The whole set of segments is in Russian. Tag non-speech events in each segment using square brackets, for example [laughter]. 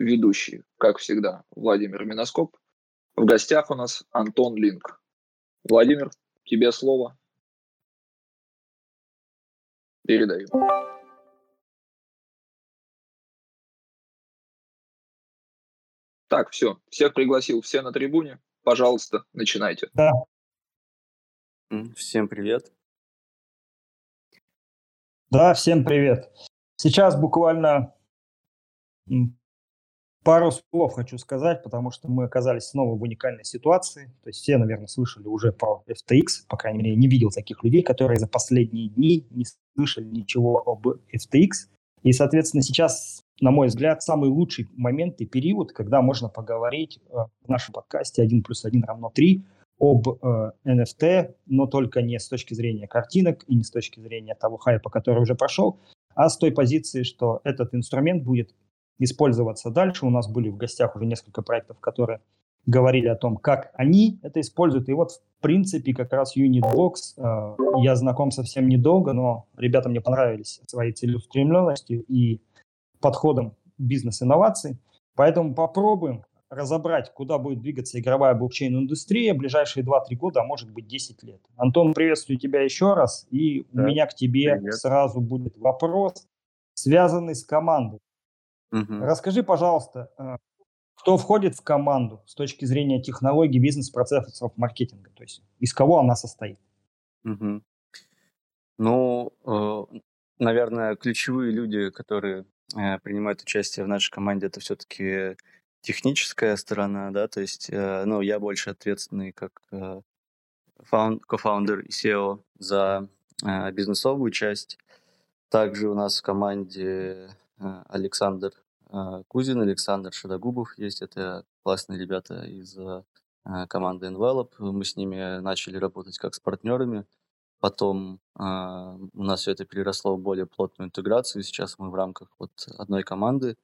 ведущий, как всегда, Владимир Миноскоп. В гостях у нас Антон Линк. Владимир, тебе слово. Передаю. Так, все, всех пригласил, все на трибуне. Пожалуйста, начинайте. Да. Всем привет. Да, всем привет. Сейчас буквально пару слов хочу сказать, потому что мы оказались снова в уникальной ситуации. То есть все, наверное, слышали уже про FTX, по крайней мере, я не видел таких людей, которые за последние дни не слышали ничего об FTX. И, соответственно, сейчас, на мой взгляд, самый лучший момент и период, когда можно поговорить э, в нашем подкасте «1 плюс 1 равно 3» об э, NFT, но только не с точки зрения картинок и не с точки зрения того хайпа, который уже прошел, а с той позиции, что этот инструмент будет использоваться дальше. У нас были в гостях уже несколько проектов, которые говорили о том, как они это используют. И вот, в принципе, как раз Unitbox, э, я знаком совсем недолго, но ребята мне понравились своей целеустремленностью и подходом бизнес-инноваций. Поэтому попробуем разобрать, куда будет двигаться игровая блокчейн-индустрия в ближайшие 2-3 года, а может быть 10 лет. Антон, приветствую тебя еще раз. И да. у меня к тебе Привет. сразу будет вопрос, связанный с командой. Угу. Расскажи, пожалуйста, э, кто входит в команду с точки зрения технологий, бизнес-процессов, маркетинга? То есть из кого она состоит? Угу. Ну, э, наверное, ключевые люди, которые э, принимают участие в нашей команде, это все-таки техническая сторона, да, то есть, э, ну, я больше ответственный как фаунд, кофаундер и SEO за бизнесовую часть. Также у нас в команде Александр э, Кузин, Александр Шадогубов есть, это классные ребята из э, команды Envelop. Мы с ними начали работать как с партнерами. Потом у нас все это переросло в более плотную интеграцию. Сейчас мы в рамках вот одной команды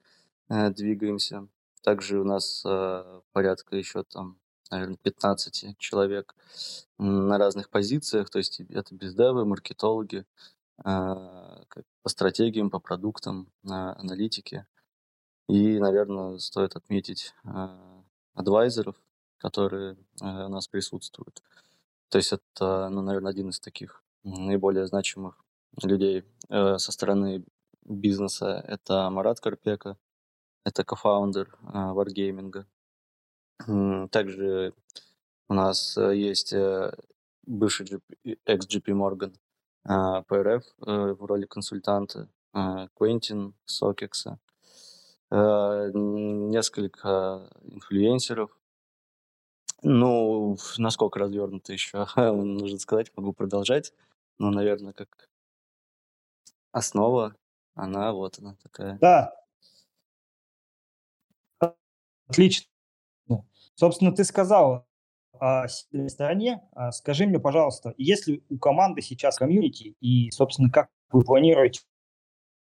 э, двигаемся. Также у нас порядка еще там, наверное, 15 человек на разных позициях, то есть это бездевы, маркетологи, по стратегиям, по продуктам, на аналитике. И, наверное, стоит отметить э, адвайзеров, которые э, у нас присутствуют. То есть это, ну, наверное, один из таких наиболее значимых людей э, со стороны бизнеса. Это Марат Карпека, это кофаундер Wargaming. Также у нас э, есть э, бывший GP, ex-GP Morgan ПРФ uh, в роли консультанта, Квентин Сокекса, несколько инфлюенсеров. Ну, насколько развернуто еще, [laughs] нужно сказать, могу продолжать. Но, наверное, как основа, она вот она такая. Да, Отлично. Собственно, ты сказал о сильной стороне. А скажи мне, пожалуйста, есть ли у команды сейчас комьюнити, и, собственно, как вы планируете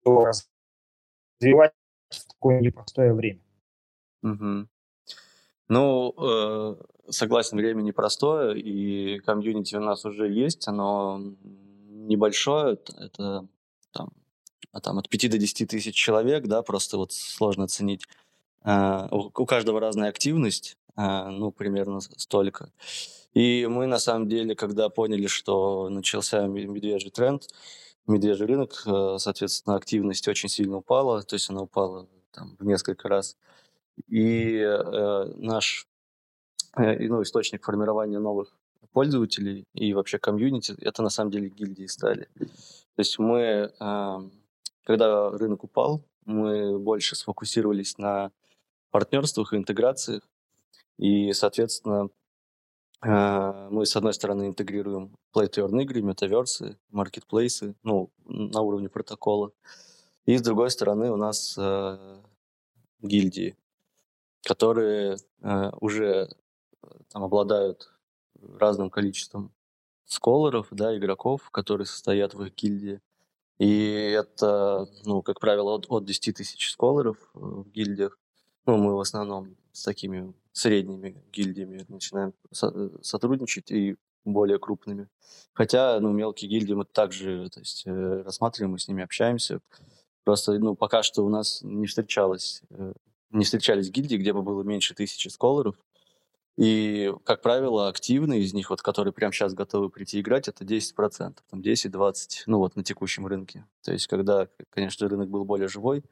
развивать в такое непростое время? Угу. Ну, э, согласен, время непростое, и комьюнити у нас уже есть, оно небольшое, это там, а там от 5 до 10 тысяч человек, да, просто вот сложно оценить. А, у каждого разная активность, а, ну, примерно столько. И мы, на самом деле, когда поняли, что начался медвежий тренд, медвежий рынок, э, соответственно, активность очень сильно упала, то есть она упала там, в несколько раз. И э, наш э, ну, источник формирования новых пользователей и вообще комьюнити, это на самом деле гильдии стали. То есть мы, э, когда рынок упал, мы больше сфокусировались на партнерствах и интеграциях. И, соответственно, э, мы, с одной стороны, интегрируем play-to-earn игры, метаверсы, маркетплейсы, ну, на уровне протокола. И, с другой стороны, у нас э, гильдии, которые э, уже там, обладают разным количеством сколоров, да, игроков, которые состоят в их гильдии. И это, ну, как правило, от, от 10 тысяч сколоров в гильдиях. Ну, мы в основном с такими средними гильдиями начинаем со- сотрудничать и более крупными. Хотя, ну, мелкие гильдии мы также то есть, э, рассматриваем, мы с ними общаемся. Просто, ну, пока что у нас не встречалось э, не встречались гильдии, где бы было меньше тысячи сколоров. И, как правило, активные из них, вот, которые прямо сейчас готовы прийти играть, это 10%, там 10-20, ну вот на текущем рынке. То есть, когда, конечно, рынок был более живой,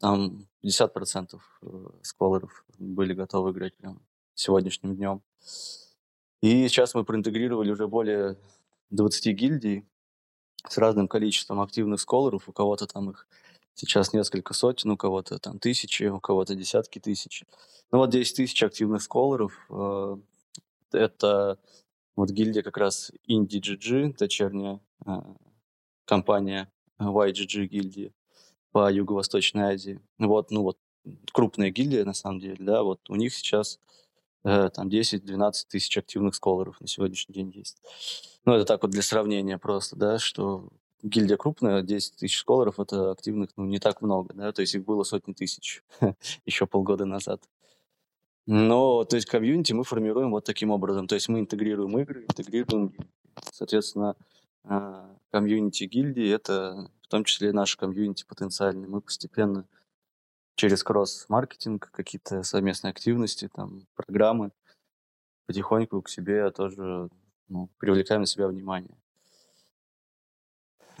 там 50% э, сколоров были готовы играть прям сегодняшним днем. И сейчас мы проинтегрировали уже более 20 гильдий с разным количеством активных сколоров. У кого-то там их сейчас несколько сотен, у кого-то там тысячи, у кого-то десятки тысяч. Ну вот 10 тысяч активных сколоров. Э, это вот гильдия как раз IndieGG, дочерняя э, компания YGG гильдии по Юго-Восточной Азии. Вот, ну вот крупная гильдия на самом деле, да, вот у них сейчас э, там 10-12 тысяч активных сколоров на сегодняшний день есть. Ну, это так вот для сравнения просто, да, что гильдия крупная, 10 тысяч сколоров, это активных, ну, не так много, да, то есть их было сотни тысяч [laughs] еще полгода назад. Но, то есть, комьюнити мы формируем вот таким образом, то есть мы интегрируем игры, интегрируем, соответственно, а, комьюнити гильдии, это том числе наш комьюнити потенциальный. Мы постепенно через кросс-маркетинг, какие-то совместные активности, там, программы, потихоньку к себе тоже ну, привлекаем на себя внимание.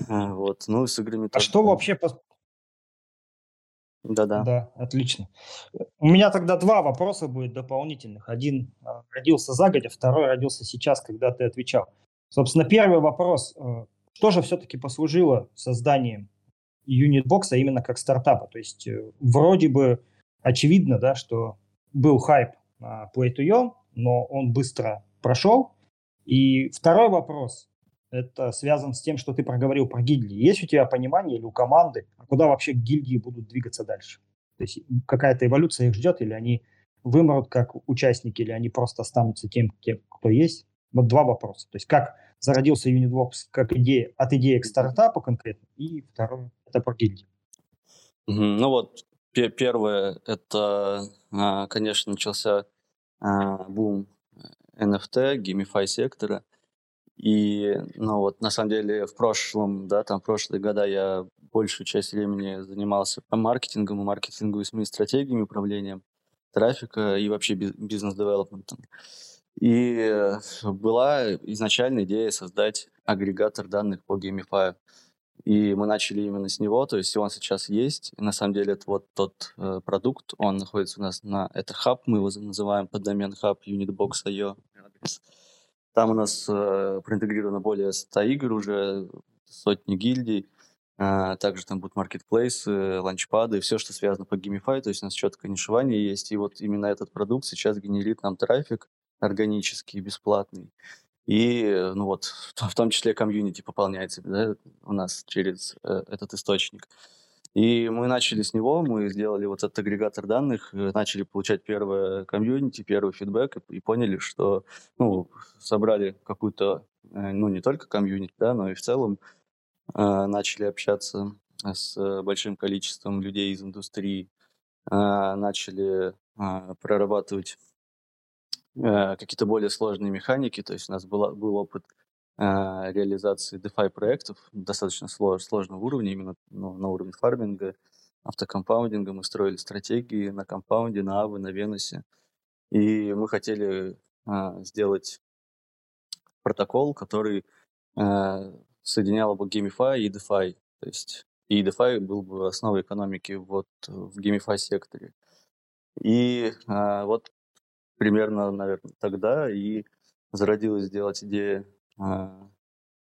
А, вот. Ну, с играми... А что вообще... Да-да. Да, отлично. У меня тогда два вопроса будет дополнительных. Один а, родился загодя, второй родился сейчас, когда ты отвечал. Собственно, первый вопрос. Что же все-таки послужило созданием юнитбокса именно как стартапа? То есть э, вроде бы очевидно, да, что был хайп на Play to Earn, но он быстро прошел. И второй вопрос это связано с тем, что ты проговорил про гильдии. Есть у тебя понимание или у команды, а куда вообще гильдии будут двигаться дальше? То есть какая-то эволюция их ждет, или они вымрут как участники, или они просто останутся тем, кто есть? Вот два вопроса. То есть как зародился Unitworks как идея, от идеи к стартапу конкретно, и второе – это про гильдии. Ну вот, первое – это, а, конечно, начался а, бум NFT, GameFi сектора – и, ну вот, на самом деле, в прошлом, да, там, в прошлые года я большую часть времени занимался маркетингом и маркетинговыми стратегиями, управлением трафика и вообще бизнес-девелопментом. И была изначальная идея создать агрегатор данных по GameFi. И мы начали именно с него, то есть он сейчас есть. И на самом деле это вот тот э, продукт, он находится у нас на... Это хаб, мы его называем под домен хаб unitbox.io. Там у нас э, проинтегрировано более 100 игр уже, сотни гильдий. Э, также там будут маркетплейсы, ланчпады, все, что связано по GameFi. То есть у нас четкое нишевание есть. И вот именно этот продукт сейчас генерит нам трафик органический, бесплатный. И, ну вот, [laughs] в том числе комьюнити пополняется да, у нас через э, этот источник. И мы начали с него, мы сделали вот этот агрегатор данных, э, начали получать первое комьюнити, первый фидбэк и, и поняли, что ну, собрали какую-то, э, ну не только комьюнити, да, но и в целом э, начали общаться с большим количеством людей из индустрии, э, начали э, прорабатывать э, какие-то более сложные механики, то есть у нас была, был опыт а, реализации DeFi проектов достаточно слож, сложного уровня, именно ну, на уровне фарминга, автокомпаундинга. Мы строили стратегии на компаунде, на Аве, на Венусе. И мы хотели а, сделать протокол, который а, соединял бы GameFi и DeFi. То есть и DeFi был бы основой экономики вот в GameFi секторе. И а, вот примерно, наверное, тогда и зародилась сделать идея а,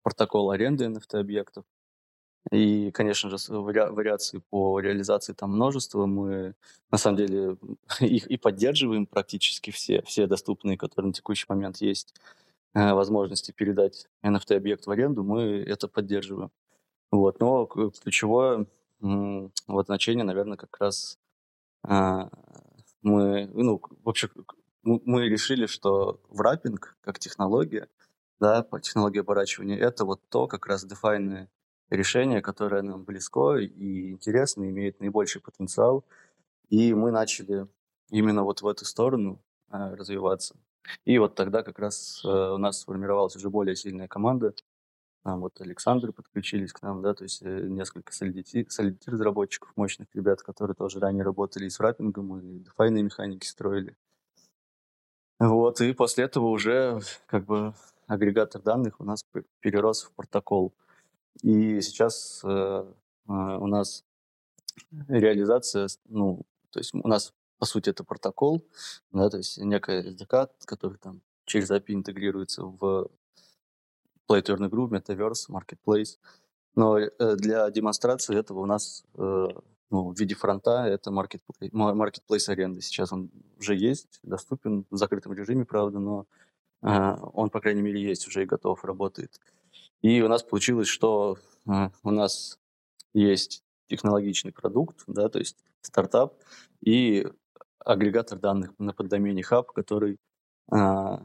протокол аренды NFT-объектов. И, конечно же, вари- вариаций по реализации там множество. Мы, на самом деле, [laughs] их и поддерживаем практически все, все доступные, которые на текущий момент есть, э, возможности передать NFT-объект в аренду, мы это поддерживаем. Вот. Но ключевое вот значение, наверное, как раз а, мы, ну, вообще, мы решили, что враппинг как технология – да, по технологии оборачивания, это вот то как раз дефайное решение, которое нам близко и интересно, имеет наибольший потенциал. И мы начали именно вот в эту сторону э, развиваться. И вот тогда как раз э, у нас сформировалась уже более сильная команда, Там вот Александр подключились к нам, да, то есть э, несколько Solidity, Solidity разработчиков, мощных ребят, которые тоже ранее работали и с раппингом, и дефайные механики строили. Вот, и после этого уже как бы агрегатор данных у нас перерос в протокол. И сейчас э, э, у нас реализация, ну, то есть у нас, по сути, это протокол, да, то есть некая SDK, который там через API интегрируется в Play to Earn Metaverse, Marketplace. Но э, для демонстрации этого у нас э, ну, в виде фронта это Marketplace, Marketplace аренды. Сейчас он уже есть, доступен в закрытом режиме, правда, но э, он, по крайней мере, есть уже и готов, работает. И у нас получилось, что э, у нас есть технологичный продукт, да, то есть стартап и агрегатор данных на поддомене Hub, который э,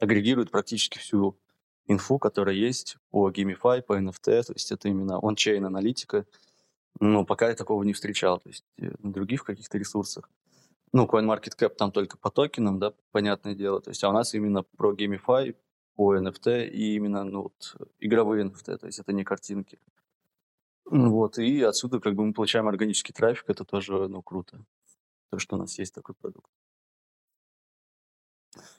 агрегирует практически всю инфу, которая есть по Gamify, по NFT, то есть это именно он-чейн аналитика. Но пока я такого не встречал, то есть э, на других каких-то ресурсах. Ну, CoinMarketCap там только по токенам, да, понятное дело. То есть, а у нас именно про Gamify, по NFT и именно ну, вот, игровые NFT, то есть это не картинки. Вот, и отсюда как бы мы получаем органический трафик, это тоже, ну, круто, то, что у нас есть такой продукт.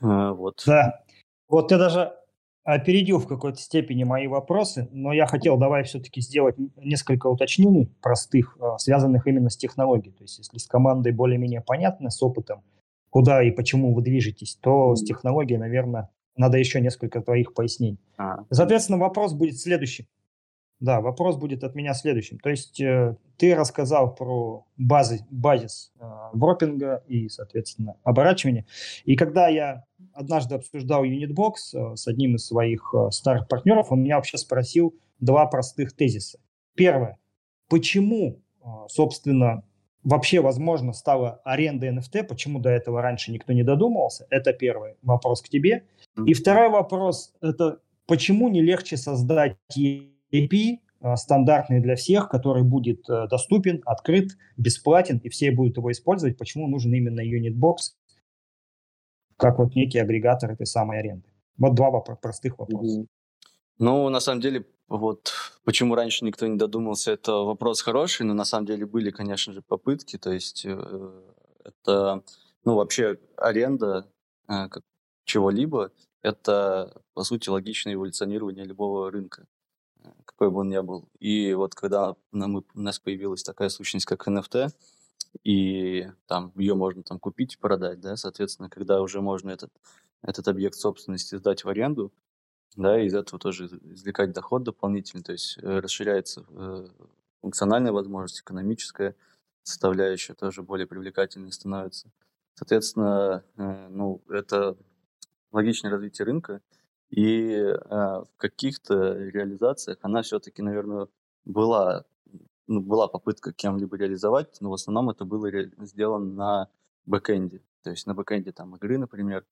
А, вот. Да, вот ты даже опередил в какой-то степени мои вопросы, но я хотел давай все-таки сделать несколько уточнений простых, а, связанных именно с технологией. То есть если с командой более-менее понятно, с опытом, куда и почему вы движетесь, то с технологией, наверное, надо еще несколько твоих пояснений. А. Соответственно, вопрос будет следующим. Да, вопрос будет от меня следующим. То есть э, ты рассказал про базы, базис э, вропинга и, соответственно, оборачивания. И когда я однажды обсуждал Unitbox э, с одним из своих э, старых партнеров, он меня вообще спросил два простых тезиса. Первое. Почему, э, собственно, вообще возможно стала аренда NFT, почему до этого раньше никто не додумывался? Это первый вопрос к тебе. И второй вопрос – это почему не легче создать API стандартный для всех, который будет доступен, открыт, бесплатен, и все будут его использовать. Почему нужен именно Unitbox, как вот некий агрегатор этой самой аренды? Вот два простых вопроса. Ну, на самом деле, вот почему раньше никто не додумался, это вопрос хороший, но на самом деле были, конечно же, попытки. То есть э, это, ну, вообще аренда э, чего-либо, это, по сути, логичное эволюционирование любого рынка какой бы он ни был. И вот когда нам, у нас появилась такая сущность, как NFT, и там ее можно там купить и продать, да, соответственно, когда уже можно этот, этот объект собственности сдать в аренду, да, из этого тоже извлекать доход дополнительный, то есть э, расширяется э, функциональная возможность, экономическая составляющая тоже более привлекательной становится. Соответственно, э, ну, это логичное развитие рынка, и э, в каких-то реализациях она все-таки, наверное, была, ну, была попытка кем-либо реализовать, но в основном это было сделано на бэкэнде. То есть на бэкэнде там игры, например,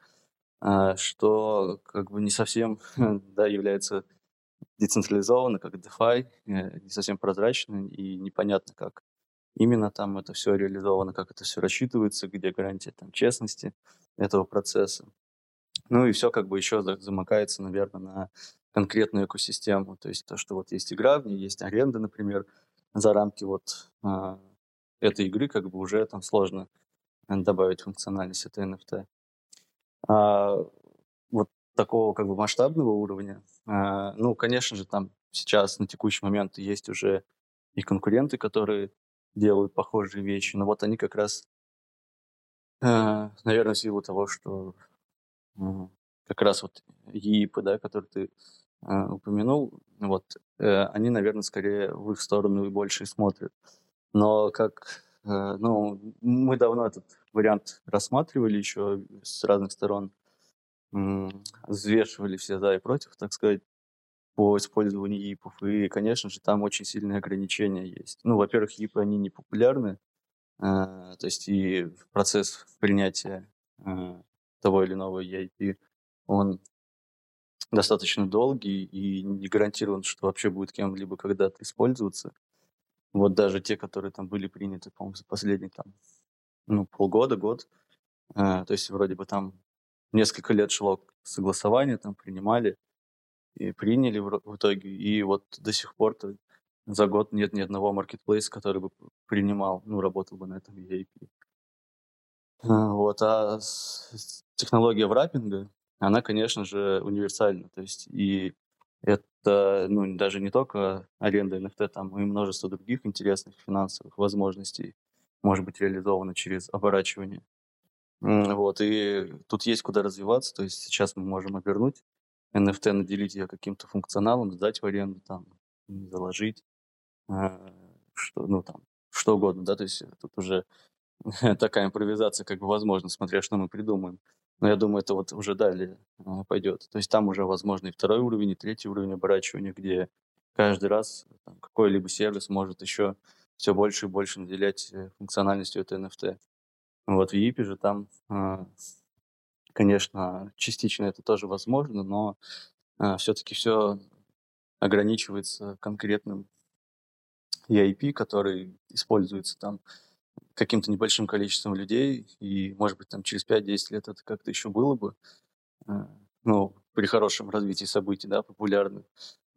э, что как бы не совсем [laughs] да, является децентрализованно, как DeFi, э, не совсем прозрачно и непонятно, как именно там это все реализовано, как это все рассчитывается, где гарантия там честности этого процесса. Ну и все как бы еще замыкается, наверное, на конкретную экосистему. То есть то, что вот есть игра, в ней есть аренда, например, за рамки вот э, этой игры как бы уже там сложно добавить функциональность этой NFT. А, вот такого как бы масштабного уровня, а, ну, конечно же, там сейчас на текущий момент есть уже и конкуренты, которые делают похожие вещи, но вот они как раз, э, наверное, в силу того, что как раз вот ЕИПы, да, которые ты э, упомянул, вот, э, они, наверное, скорее в их сторону и больше смотрят. Но как, э, ну, мы давно этот вариант рассматривали еще с разных сторон, взвешивали все за и против, так сказать, по использованию ЕИПов. И, конечно же, там очень сильные ограничения есть. Ну, во-первых, ЕИПы, они не популярны, э, то есть и процесс принятия э, того или иного EIP, он достаточно долгий и не гарантирован, что вообще будет кем-либо когда-то использоваться. Вот даже те, которые там были приняты, по-моему, за последние там, ну, полгода, год, э, то есть вроде бы там несколько лет шло согласование, там принимали, и приняли в, в итоге, и вот до сих пор за год нет ни одного маркетплейса, который бы принимал, ну, работал бы на этом EAP. А, вот, а технология враппинга, она, конечно же, универсальна. То есть и это ну, даже не только аренда NFT, там и множество других интересных финансовых возможностей может быть реализовано через оборачивание. Вот, и тут есть куда развиваться, то есть сейчас мы можем обернуть NFT, наделить ее каким-то функционалом, сдать в аренду, там, заложить, э, что, ну, там, что угодно, да, то есть тут уже [laughs] такая импровизация как бы возможна, смотря что мы придумаем. Но я думаю, это вот уже далее а, пойдет. То есть там уже возможно и второй уровень, и третий уровень оборачивания, где каждый раз какой-либо сервис может еще все больше и больше наделять э, функциональностью этой NFT. Вот в EIP же там, а, конечно, частично это тоже возможно, но а, все-таки все ограничивается конкретным EIP, который используется там каким-то небольшим количеством людей, и, может быть, там через 5-10 лет это как-то еще было бы, э, ну, при хорошем развитии событий, да, популярных,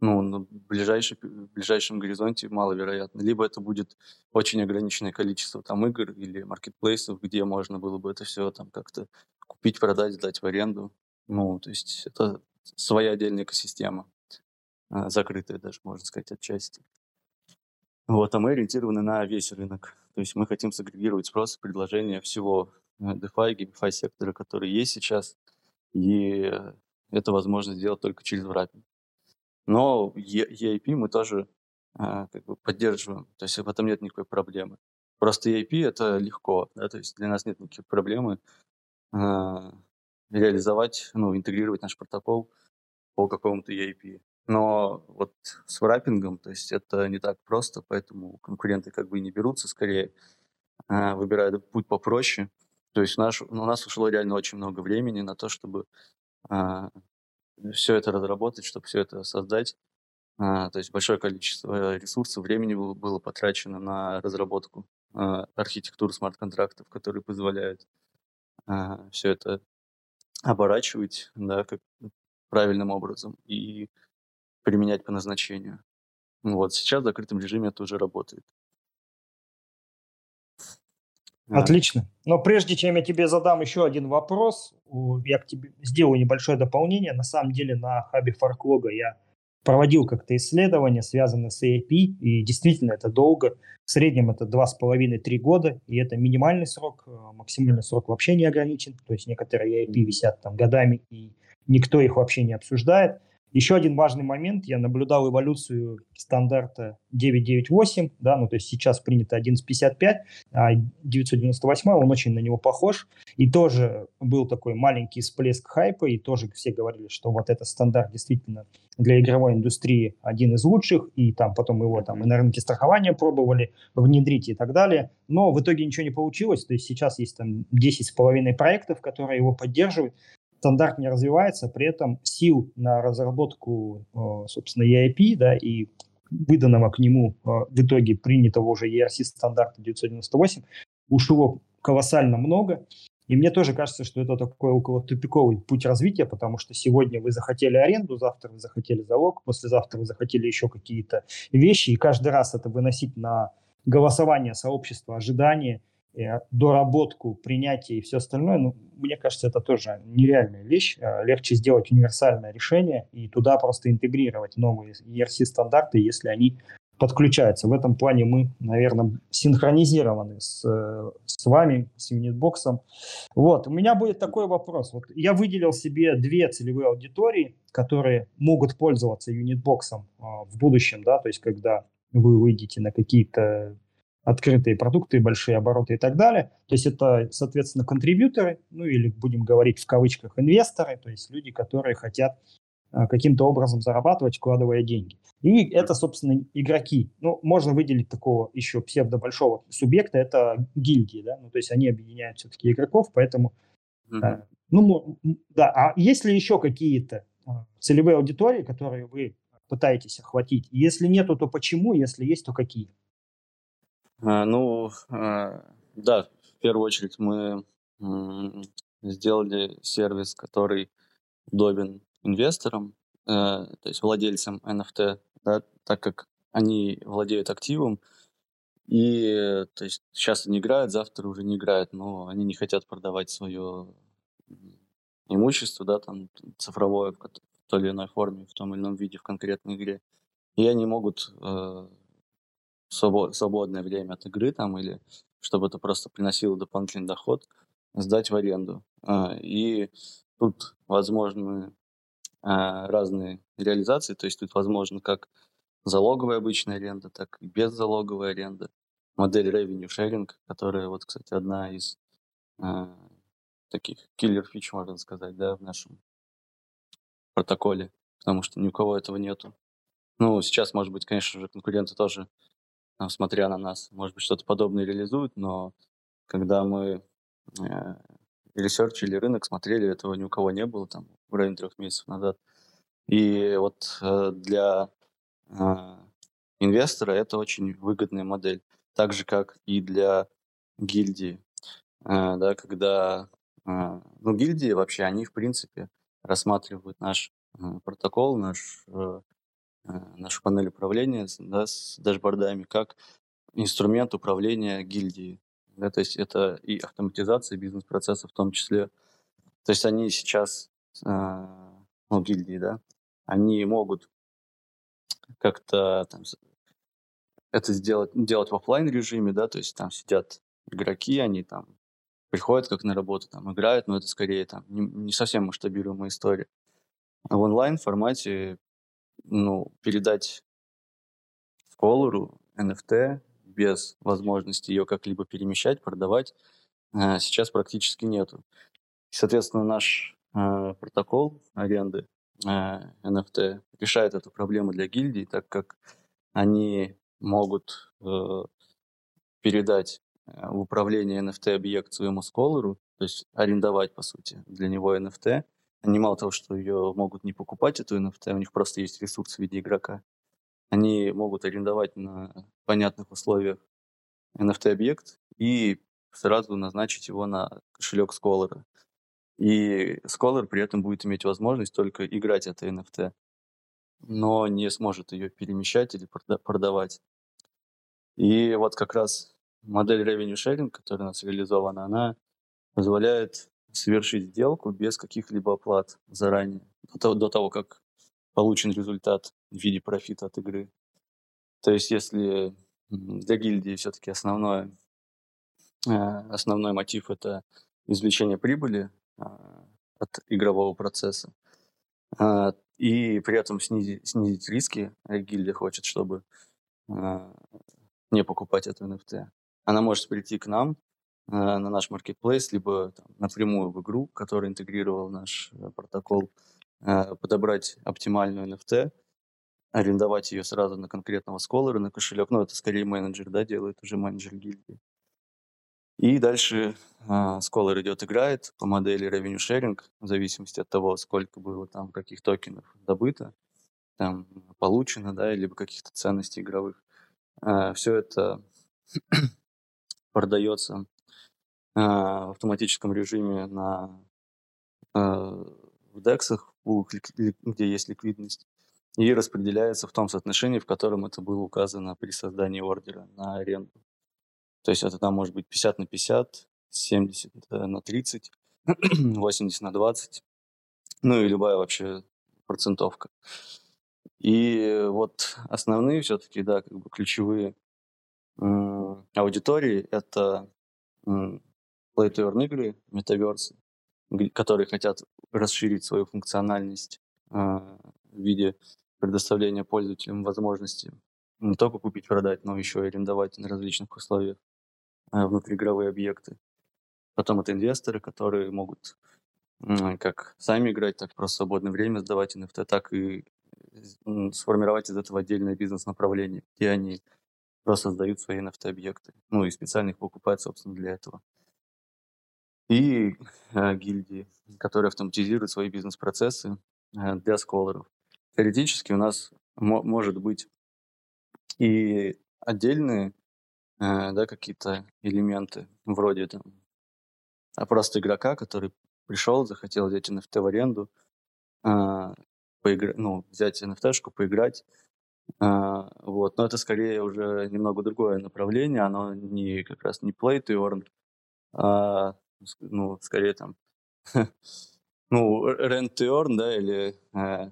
ну, на ближайший, ближайшем горизонте маловероятно. Либо это будет очень ограниченное количество там игр или маркетплейсов, где можно было бы это все там как-то купить, продать, сдать в аренду. Ну, то есть это своя отдельная экосистема, э, закрытая даже, можно сказать, отчасти. Вот, а мы ориентированы на весь рынок. То есть мы хотим сагрегировать спрос и предложение всего э, DeFi, GameFi сектора, который есть сейчас, и это возможно сделать только через враппинг. Но EIP мы тоже а, как бы поддерживаем, то есть в этом нет никакой проблемы. Просто EIP это легко, да, то есть для нас нет никаких проблемы реализовать, ну, интегрировать наш протокол по какому-то EIP. Но вот с враппингом, то есть это не так просто, поэтому конкуренты как бы не берутся, скорее э, выбирают путь попроще. То есть наш, у нас ушло реально очень много времени на то, чтобы а, все это разработать, чтобы все это создать. Э, то есть большое количество ресурсов, времени было, было потрачено на разработку э, архитектуры смарт-контрактов, которые позволяют э, все это оборачивать да, как правильным образом. И применять по назначению. Вот, сейчас в закрытом режиме это уже работает. Отлично. Но прежде чем я тебе задам еще один вопрос, я к тебе сделаю небольшое дополнение. На самом деле на хабе Фарклога я проводил как-то исследования, связанные с AIP, и действительно это долго. В среднем это 2,5-3 года, и это минимальный срок, э, максимальный срок вообще не ограничен. То есть некоторые AIP висят там годами, и никто их вообще не обсуждает. Еще один важный момент, я наблюдал эволюцию стандарта 998, да, ну то есть сейчас принято 1155, а 998, он очень на него похож, и тоже был такой маленький всплеск хайпа, и тоже все говорили, что вот этот стандарт действительно для игровой индустрии один из лучших, и там потом его там и на рынке страхования пробовали внедрить и так далее, но в итоге ничего не получилось, то есть сейчас есть там 10 с половиной проектов, которые его поддерживают, стандарт не развивается, при этом сил на разработку, э, собственно, EIP, да, и выданного к нему э, в итоге принятого уже ERC стандарта 998 ушло колоссально много. И мне тоже кажется, что это такой около тупиковый путь развития, потому что сегодня вы захотели аренду, завтра вы захотели залог, послезавтра вы захотели еще какие-то вещи, и каждый раз это выносить на голосование сообщества, ожидания, Э, доработку, принятие и все остальное, ну, мне кажется, это тоже нереальная вещь. Э, легче сделать универсальное решение и туда просто интегрировать новые ERC-стандарты, если они подключаются. В этом плане мы, наверное, синхронизированы с, э, с вами, с Unitbox. Вот, у меня будет такой вопрос. Вот я выделил себе две целевые аудитории, которые могут пользоваться Unitbox в будущем, да, то есть когда вы выйдете на какие-то открытые продукты, большие обороты и так далее. То есть это, соответственно, контрибьюторы, ну или будем говорить в кавычках инвесторы, то есть люди, которые хотят а, каким-то образом зарабатывать, вкладывая деньги. И это, собственно, игроки. Ну, можно выделить такого еще псевдо-большого субъекта, это гильдии, да, ну, то есть они объединяют все-таки игроков, поэтому, mm-hmm. ну, да, а есть ли еще какие-то а, целевые аудитории, которые вы пытаетесь охватить? Если нету, то почему? Если есть, то какие? А, ну, а, да, в первую очередь мы сделали сервис, который удобен инвесторам, то есть владельцам NFT, да, так как они владеют активом, и то есть сейчас они играют, завтра уже не играют, но они не хотят продавать свое имущество, да, там цифровое в той или иной форме, в том или ином виде в конкретной игре. И они могут э, свободное время от игры там или чтобы это просто приносило дополнительный доход, сдать в аренду. Э, и тут возможны э, разные реализации, то есть тут возможно как залоговая обычная аренда, так и беззалоговая аренда модель revenue sharing, которая, вот, кстати, одна из э, таких киллер фич, можно сказать, да, в нашем протоколе, потому что ни у кого этого нету. Ну, сейчас, может быть, конечно же, конкуренты тоже, смотря на нас, может быть, что-то подобное реализуют, но когда мы э, ресерчили рынок, смотрели, этого ни у кого не было, там, в районе трех месяцев назад. И вот э, для э, инвестора это очень выгодная модель так же, как и для гильдии, э, да, когда, э, ну, гильдии вообще, они, в принципе, рассматривают наш э, протокол, наш, нашу панель управления да, с дашбордами как инструмент управления гильдией. Да, то есть это и автоматизация бизнес-процесса в том числе. То есть они сейчас, ну, гильдии, да, они могут как-то там, это сделать, делать в офлайн режиме, да, то есть там сидят игроки, они там приходят как на работу, там играют, но это скорее там не, не совсем масштабируемая история. А в онлайн формате, ну, передать сколору NFT без возможности ее как-либо перемещать, продавать, э, сейчас практически нету. Соответственно, наш э, протокол аренды NFT решает эту проблему для гильдии, так как они могут э, передать э, в управление NFT-объект своему сколору, то есть арендовать, по сути, для него NFT. Они мало того, что ее могут не покупать, эту NFT, у них просто есть ресурс в виде игрока. Они могут арендовать на понятных условиях NFT-объект и сразу назначить его на кошелек Scholar. И Scholar при этом будет иметь возможность только играть это NFT, но не сможет ее перемещать или продавать. И вот как раз модель revenue sharing, которая у нас реализована, она позволяет совершить сделку без каких-либо оплат заранее, до того, как получен результат в виде профита от игры. То есть если для гильдии все-таки основное, э, основной мотив – это извлечение прибыли э, от игрового процесса, э, и при этом снизить, снизить риски, гильдия хочет, чтобы не покупать эту NFT. Она может прийти к нам на наш marketplace, либо там, напрямую в игру, которая интегрировал наш э, протокол, э, подобрать оптимальную NFT, арендовать ее сразу на конкретного сколора, на кошелек. Ну, это скорее менеджер, да, делает уже менеджер гильдии. И дальше э, Scholar идет, играет по модели revenue sharing, в зависимости от того, сколько было там каких токенов добыто, там получено, да, либо каких-то ценностей игровых. Э, Все это [clears throat] продается э, в автоматическом режиме на э, в DEX, где есть ликвидность, и распределяется в том соотношении, в котором это было указано при создании ордера на аренду. То есть это там может быть 50 на 50, 70 на 30, 80 [clears throat] на 20, ну и любая вообще процентовка. И вот основные все-таки, да, как бы ключевые э, аудитории — это earn игры, метаверсы, которые хотят расширить свою функциональность э, в виде предоставления пользователям возможности не только купить, продать, но еще и арендовать на различных условиях э, внутриигровые объекты. Потом это инвесторы, которые могут э, как сами играть, так просто в свободное время сдавать NFT, так и сформировать из этого отдельное бизнес-направление, где они просто сдают свои NFT-объекты. Ну и специально их покупают, собственно, для этого. И э, гильдии, которые автоматизируют свои бизнес-процессы э, для сколоров. Теоретически у нас может быть и отдельные э, да, какие-то элементы, вроде там, а просто игрока, который пришел, захотел взять NFT в аренду, э, поиграть, ну, взять NFT-шку, поиграть. А, вот, но это скорее уже немного другое направление, оно не как раз не play to earn, а, ну, скорее там, [laughs] ну, rent to earn, да, или э,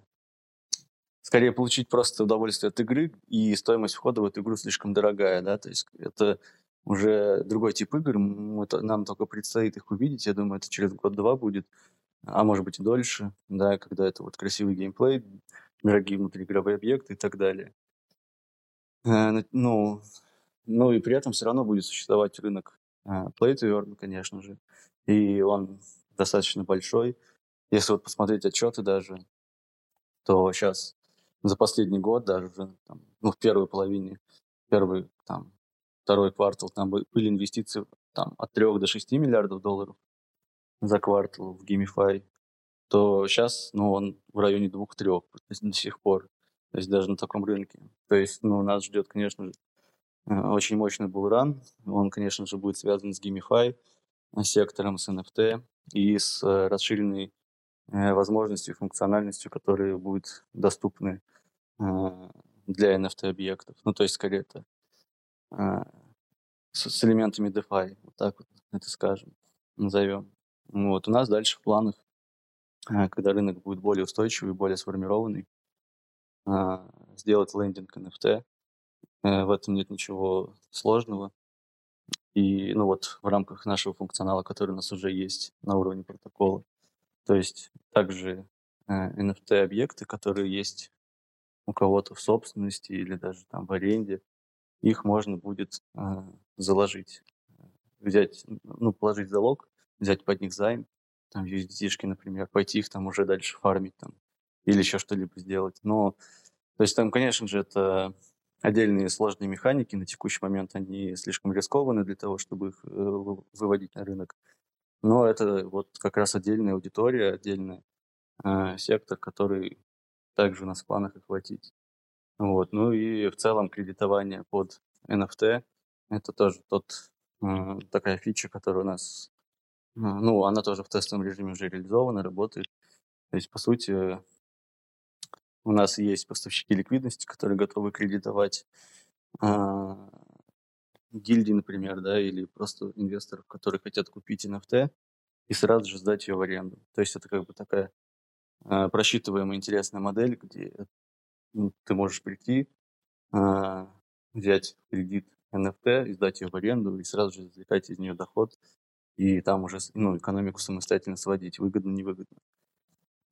скорее получить просто удовольствие от игры, и стоимость входа в эту игру слишком дорогая, да, то есть это уже другой тип игр, мы, нам только предстоит их увидеть, я думаю, это через год-два будет, а может быть и дольше, да, когда это вот красивый геймплей, дорогие внутриигровые объекты и так далее. Э, ну, ну и при этом все равно будет существовать рынок to Earn, конечно же, и он достаточно большой. Если вот посмотреть отчеты даже, то сейчас за последний год даже уже, там, ну, в первой половине, первый, там, второй квартал, там были инвестиции там, от 3 до 6 миллиардов долларов за квартал в GameFi, то сейчас, ну, он в районе 2-3 до сих пор. То есть даже на таком рынке. То есть, ну, нас ждет, конечно же, очень мощный булран. Он, конечно же, будет связан с GameFi, э, сектором, с NFT и с э, расширенной возможностью и функциональностью, которые будут доступны для NFT-объектов. Ну, то есть, скорее, это с, элементами DeFi, вот так вот это скажем, назовем. Вот. У нас дальше в планах, когда рынок будет более устойчивый, более сформированный, сделать лендинг NFT. Э, в этом нет ничего сложного. И ну вот в рамках нашего функционала, который у нас уже есть на уровне протокола. То есть также NFT-объекты, э, которые есть у кого-то в собственности или даже там в аренде, их можно будет э, заложить, взять, ну, положить залог, взять под них займ, там USDT, например, пойти их там уже дальше фармить там или еще что-либо сделать. Но, то есть там, конечно же, это отдельные сложные механики. На текущий момент они слишком рискованы для того, чтобы их э, выводить на рынок. Но это вот как раз отдельная аудитория, отдельный э, сектор, который также у нас в планах охватить. Вот. Ну и в целом кредитование под NFT – это тоже тот, э, такая фича, которая у нас, э, ну, она тоже в тестовом режиме уже реализована, работает. То есть, по сути, у нас есть поставщики ликвидности, которые готовы кредитовать а, гильдии, например, да, или просто инвесторов, которые хотят купить NFT и сразу же сдать ее в аренду. То есть это как бы такая а, просчитываемая интересная модель, где ну, ты можешь прийти, а, взять кредит NFT, сдать ее в аренду и сразу же извлекать из нее доход и там уже ну, экономику самостоятельно сводить, выгодно, невыгодно.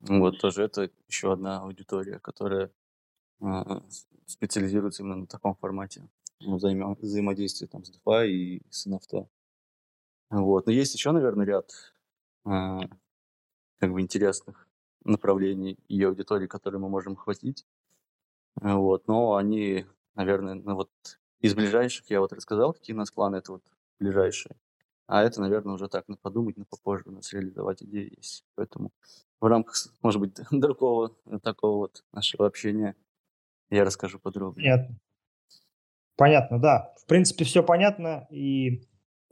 Вот тоже это еще одна аудитория, которая а, специализируется именно на таком формате ну, взаимо- взаимодействия там, с DeFi и с NFT. Вот. Но есть еще, наверное, ряд а, как бы интересных направлений и аудиторий, которые мы можем охватить. Вот. Но они, наверное, ну, вот из ближайших я вот рассказал, какие у нас планы, это вот ближайшие. А это, наверное, уже так, на подумать, на попозже у нас реализовать идеи есть. Поэтому в рамках, может быть, [laughs] другого такого вот нашего общения я расскажу подробнее. Понятно. Понятно, да. В принципе, все понятно. И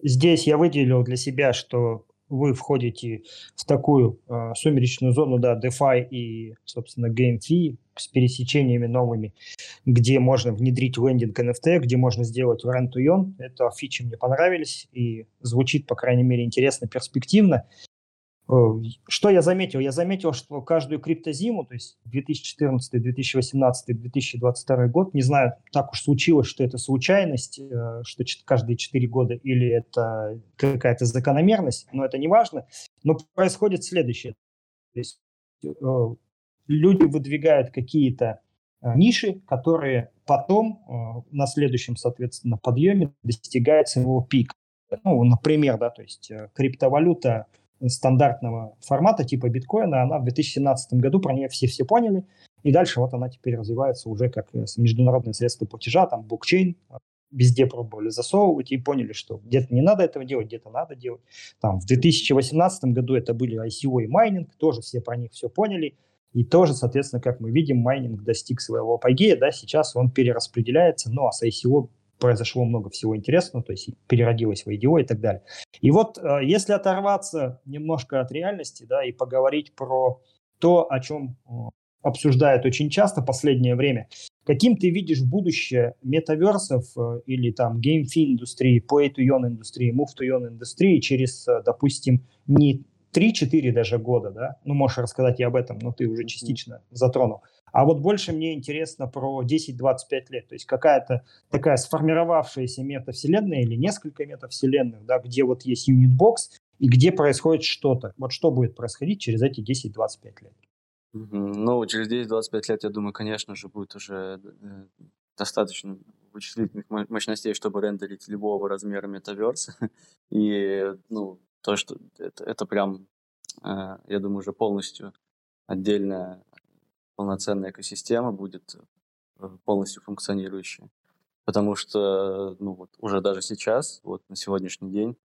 здесь я выделил для себя, что вы входите в такую э, сумеречную зону, да, DeFi и, собственно, GameFi с пересечениями новыми, где можно внедрить лендинг NFT, где можно сделать rent to. Это фичи мне понравились и звучит, по крайней мере, интересно, перспективно. Э, что я заметил? Я заметил, что каждую криптозиму, то есть 2014, 2018, 2022 год, не знаю, так уж случилось, что это случайность, э, что каждые 4 года или это какая-то закономерность, но это не важно. Но происходит следующее. То есть э, люди выдвигают какие-то ниши, которые потом на следующем, соответственно, подъеме достигают своего пика. Ну, например, да, то есть криптовалюта – стандартного формата типа биткоина, она в 2017 году, про нее все-все поняли, и дальше вот она теперь развивается уже как э, международное средство платежа, там блокчейн, а, везде пробовали засовывать и поняли, что где-то не надо этого делать, где-то надо делать. Там в 2018 году это были ICO и майнинг, тоже все про них все поняли, и тоже, соответственно, как мы видим, майнинг достиг своего апогея, да, сейчас он перераспределяется, ну а с ICO произошло много всего интересного, то есть переродилось в IDO и так далее. И вот э, если оторваться немножко от реальности, да, и поговорить про то, о чем э, обсуждают очень часто в последнее время. Каким ты видишь будущее метаверсов э, или там GameFi индустрии, play to earn индустрии, move to earn индустрии через, допустим, не 3-4 даже года, да? Ну, можешь рассказать и об этом, но ты уже частично затронул. А вот больше мне интересно про 10-25 лет. То есть какая-то такая сформировавшаяся метавселенная или несколько метавселенных, да, где вот есть юнитбокс и где происходит что-то. Вот что будет происходить через эти 10-25 лет? Ну, через 10-25 лет, я думаю, конечно же, будет уже э, достаточно вычислительных мощностей, чтобы рендерить любого размера метаверса. [laughs] И, ну, то, что это, это прям, э, я думаю, уже полностью отдельная полноценная экосистема будет э, полностью функционирующая. Потому что, ну вот, уже даже сейчас, вот на сегодняшний день,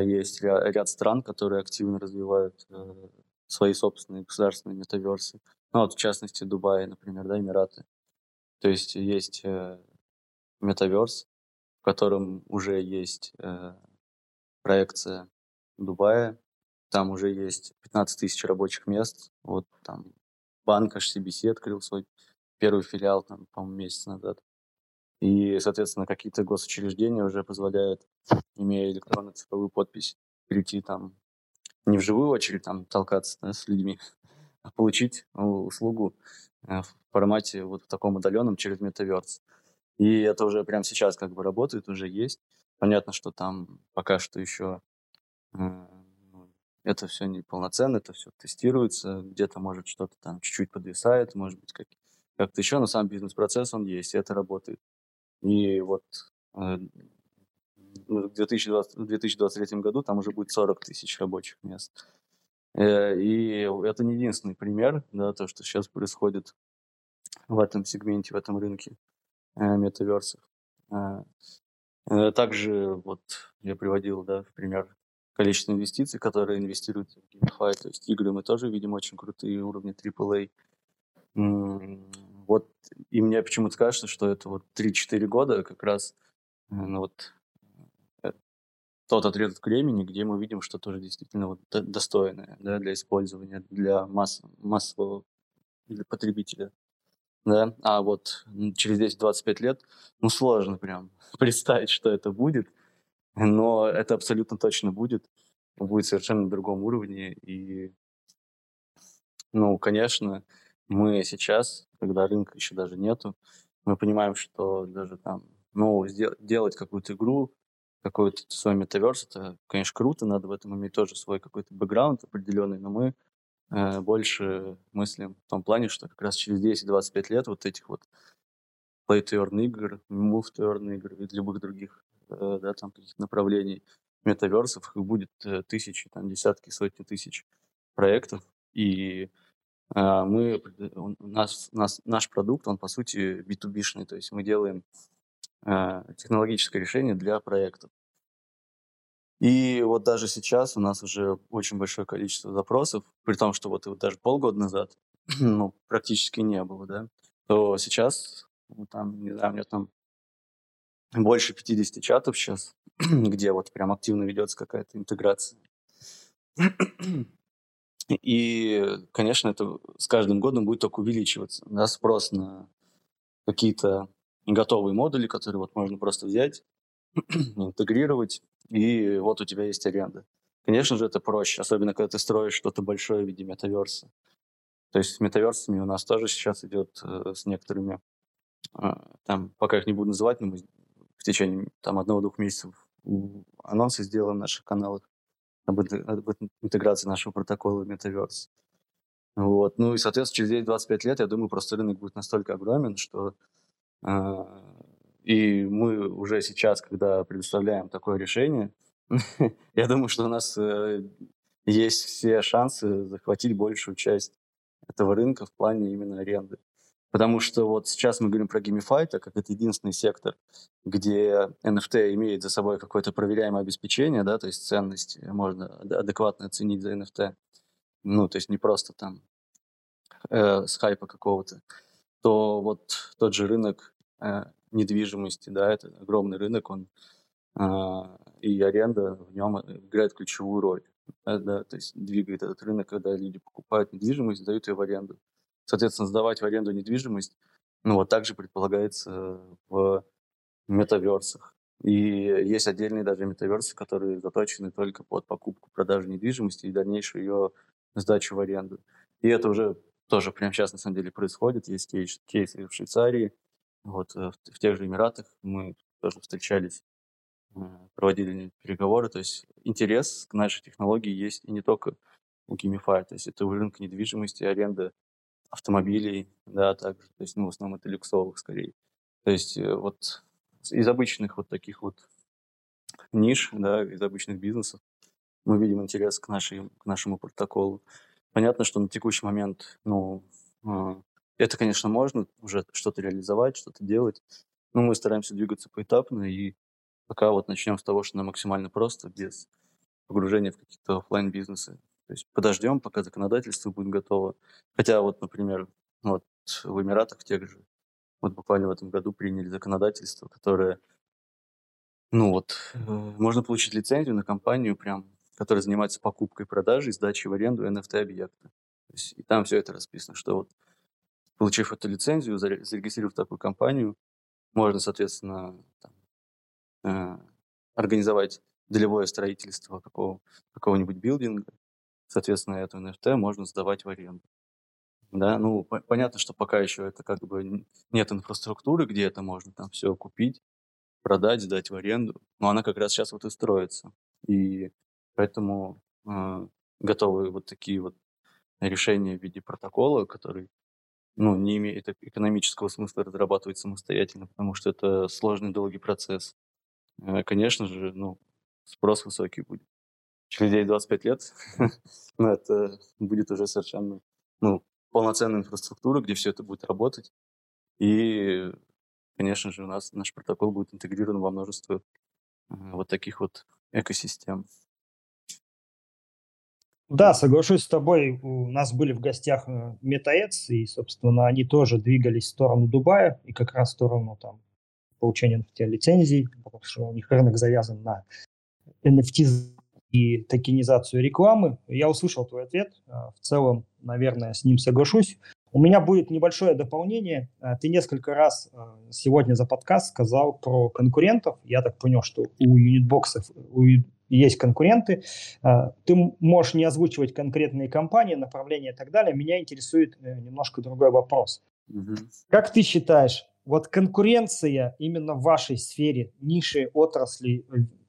есть ряд стран, которые активно развивают свои собственные государственные метаверсы. Ну, вот в частности, Дубай, например, да, Эмираты. То есть есть э, метаверс, в котором уже есть э, проекция Дубая, там уже есть 15 тысяч рабочих мест. Вот там банк HCBC открыл свой первый филиал, там, по-моему, месяц назад. И, соответственно, какие-то госучреждения уже позволяют, имея электронную цифровую подпись, перейти там не в живую очередь там толкаться да, с людьми, а получить услугу э, в формате вот в таком удаленном через метаверс. И это уже прямо сейчас как бы работает, уже есть. Понятно, что там пока что еще э, это все не полноценно, это все тестируется, где-то может что-то там чуть-чуть подвисает, может быть как, как-то еще, но сам бизнес-процесс он есть, и это работает. И вот э, в 2020, в 2023 году там уже будет 40 тысяч рабочих мест. Э, и это не единственный пример, да, то, что сейчас происходит в этом сегменте, в этом рынке э, метаверсов. Э, также вот я приводил, да, в пример количество инвестиций, которые инвестируют в GameFi, то есть игры мы тоже видим очень крутые уровни AAA. Вот, и мне почему-то кажется, что это вот 3-4 года как раз ну, вот тот отрезок времени, где мы видим что тоже действительно вот достойное да, для использования, для масс, массового для потребителя. Да? А вот через 10-25 лет, ну, сложно прям [laughs] представить, что это будет, но это абсолютно точно будет. Будет совершенно на другом уровне. И, ну, конечно, мы сейчас, когда рынка еще даже нету, мы понимаем, что даже там, ну, сделать какую-то игру, какой-то свой метаверс, это, конечно, круто, надо в этом иметь тоже свой какой-то бэкграунд определенный, но мы э, больше мыслим в том плане, что как раз через 10-25 лет вот этих вот play to earn игр, move to earn игр и любых других да, там каких направлений метаверсов, их будет э, тысячи, там десятки, сотни тысяч проектов, и э, мы, у нас, нас, наш продукт, он по сути B2B-шный, то есть мы делаем Э, технологическое решение для проектов. И вот даже сейчас у нас уже очень большое количество запросов, при том, что вот даже полгода назад [clears throat] ну, практически не было, да, то сейчас, ну, там, не знаю, у меня там больше 50 чатов сейчас, [clears throat] где вот прям активно ведется какая-то интеграция. [clears throat] И, конечно, это с каждым годом будет только увеличиваться. Да, спрос на какие-то готовые модули, которые вот можно просто взять, [clears throat] интегрировать, и вот у тебя есть аренда. Конечно же, это проще, особенно когда ты строишь что-то большое в виде метаверса. То есть с метаверсами у нас тоже сейчас идет э, с некоторыми, э, там, пока их не буду называть, но мы в течение там одного-двух месяцев анонсы сделаем в наших каналах об, об интеграции нашего протокола в метаверс. Вот. Ну и, соответственно, через 25 лет, я думаю, просто рынок будет настолько огромен, что а, и мы уже сейчас, когда предоставляем такое решение, [laughs] я думаю, что у нас э, есть все шансы захватить большую часть этого рынка в плане именно аренды. Потому что вот сейчас мы говорим про GameFi, так как это единственный сектор, где NFT имеет за собой какое-то проверяемое обеспечение, да, то есть ценность можно адекватно оценить за NFT. Ну, то есть не просто там э, с хайпа какого-то. То вот тот же рынок Э, недвижимости, да, это огромный рынок, он а, и аренда в нем играет ключевую роль. Да, да, то есть двигает этот рынок, когда люди покупают недвижимость, дают ее в аренду. Соответственно, сдавать в аренду недвижимость, ну, вот также предполагается в метаверсах. И есть отдельные даже метаверсы, которые заточены только под покупку, продажу недвижимости и дальнейшую ее сдачу в аренду. И это уже тоже прямо сейчас на самом деле происходит. Есть кейс, кейсы в Швейцарии, вот э, в, в тех же Эмиратах мы тоже встречались, э, проводили переговоры. То есть интерес к нашей технологии есть и не только у Gamify, то есть это у рынка недвижимости, аренда автомобилей, да, также, то есть, ну, в основном это люксовых скорее. То есть э, вот из обычных вот таких вот ниш, да, из обычных бизнесов мы видим интерес к, нашей, к нашему протоколу. Понятно, что на текущий момент, ну, а, это, конечно, можно уже что-то реализовать, что-то делать, но мы стараемся двигаться поэтапно, и пока вот начнем с того, что нам максимально просто, без погружения в какие-то офлайн бизнесы То есть подождем, пока законодательство будет готово. Хотя вот, например, вот в Эмиратах тех же вот буквально в этом году приняли законодательство, которое, ну вот, э, можно получить лицензию на компанию, прям, которая занимается покупкой, продажей, сдачей в аренду NFT-объекта. И там все это расписано, что вот, получив эту лицензию, зарегистрировав такую компанию, можно, соответственно, там, э, организовать долевое строительство какого, какого-нибудь билдинга, соответственно, эту NFT можно сдавать в аренду. Да, ну, по- понятно, что пока еще это как бы нет инфраструктуры, где это можно там все купить, продать, сдать в аренду. Но она как раз сейчас вот и строится. И поэтому э, готовы вот такие вот решения в виде протокола, который ну, не имеет экономического смысла разрабатывать самостоятельно, потому что это сложный долгий процесс. Э, конечно же, ну, спрос высокий будет. Через 25 лет, [laughs] ну, это будет уже совершенно, ну, полноценная инфраструктура, где все это будет работать. И, конечно же, у нас наш протокол будет интегрирован во множество вот таких вот экосистем. Да, соглашусь с тобой. У нас были в гостях э, MetaEds, и, собственно, они тоже двигались в сторону Дубая и как раз в сторону там, получения NFT-лицензий, потому что у них рынок завязан на NFT и токенизацию рекламы. Я услышал твой ответ. А, в целом, наверное, с ним соглашусь. У меня будет небольшое дополнение. А, ты несколько раз а, сегодня за подкаст сказал про конкурентов. Я так понял, что у юнитбоксов есть конкуренты. Ты можешь не озвучивать конкретные компании, направления и так далее. Меня интересует э, немножко другой вопрос. Угу. Как ты считаешь, вот конкуренция именно в вашей сфере, ниши, отрасли,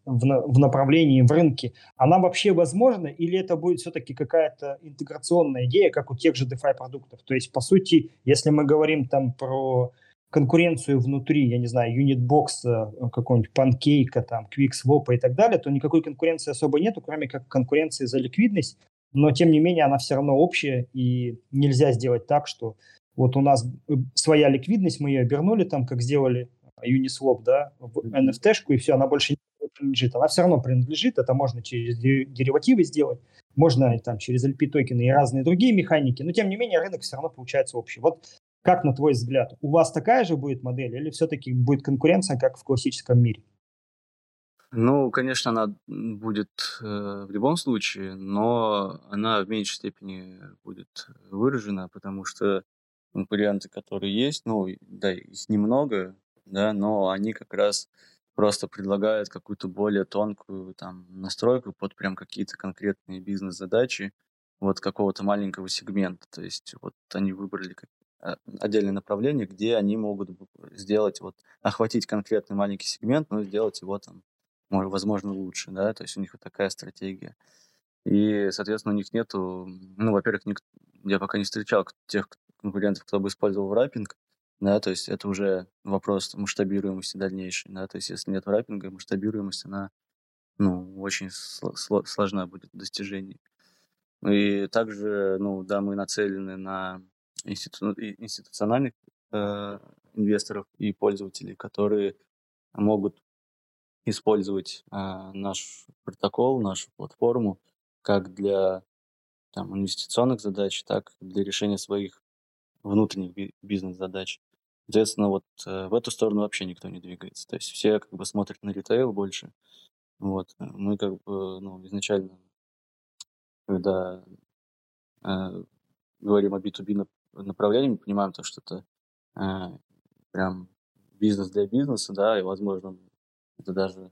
в, в направлении, в рынке, она вообще возможна или это будет все-таки какая-то интеграционная идея, как у тех же DeFi продуктов? То есть, по сути, если мы говорим там про конкуренцию внутри, я не знаю, Unitbox, э, какого-нибудь Pancake, там, QuickSwap и так далее, то никакой конкуренции особо нету, кроме как конкуренции за ликвидность, но тем не менее она все равно общая, и нельзя сделать так, что вот у нас э, своя ликвидность, мы ее обернули там, как сделали Uniswap, да, в NFT-шку, и все, она больше не принадлежит. Она все равно принадлежит, это можно через деривативы сделать, можно там через LP токены и разные другие механики, но тем не менее рынок все равно получается общий. Вот как на твой взгляд, у вас такая же будет модель или все-таки будет конкуренция, как в классическом мире? Ну, конечно, она будет э, в любом случае, но она в меньшей степени будет выражена, потому что конкуренты, которые есть, ну, да, их немного, да, но они как раз просто предлагают какую-то более тонкую там настройку под прям какие-то конкретные бизнес-задачи вот какого-то маленького сегмента. То есть вот они выбрали а, отдельное направление, где они могут сделать, вот, охватить конкретный маленький сегмент, но сделать его там, возможно, лучше, да, то есть у них вот такая стратегия. И, соответственно, у них нету, ну, во-первых, ник- я пока не встречал тех конкурентов, кто бы использовал раппинг, да, то есть это уже вопрос масштабируемости дальнейшей, да, то есть если нет раппинга, масштабируемость, она, ну, очень сло- сложна будет в достижении. И также, ну, да, мы нацелены на институ- институциональных э, инвесторов и пользователей, которые могут использовать э, наш протокол, нашу платформу как для там, инвестиционных задач, так и для решения своих внутренних бизнес-задач. Соответственно, вот э, в эту сторону вообще никто не двигается. То есть все как бы смотрят на ритейл больше. Вот. Мы как бы ну, изначально, когда э, говорим о B2B направлении, мы понимаем то, что это э, прям бизнес для бизнеса, да, и, возможно, это даже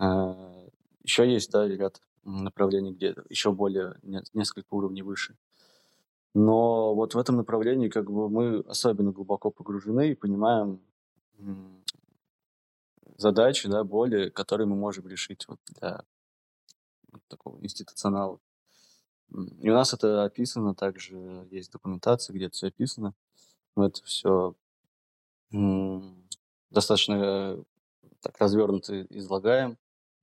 э, еще есть, да, ряд направлений, где еще более несколько уровней выше. Но вот в этом направлении как бы мы особенно глубоко погружены и понимаем задачи, да, боли, которые мы можем решить вот для вот такого институционала. И у нас это описано, также есть документация, где это все описано. Мы это все достаточно так развернуто излагаем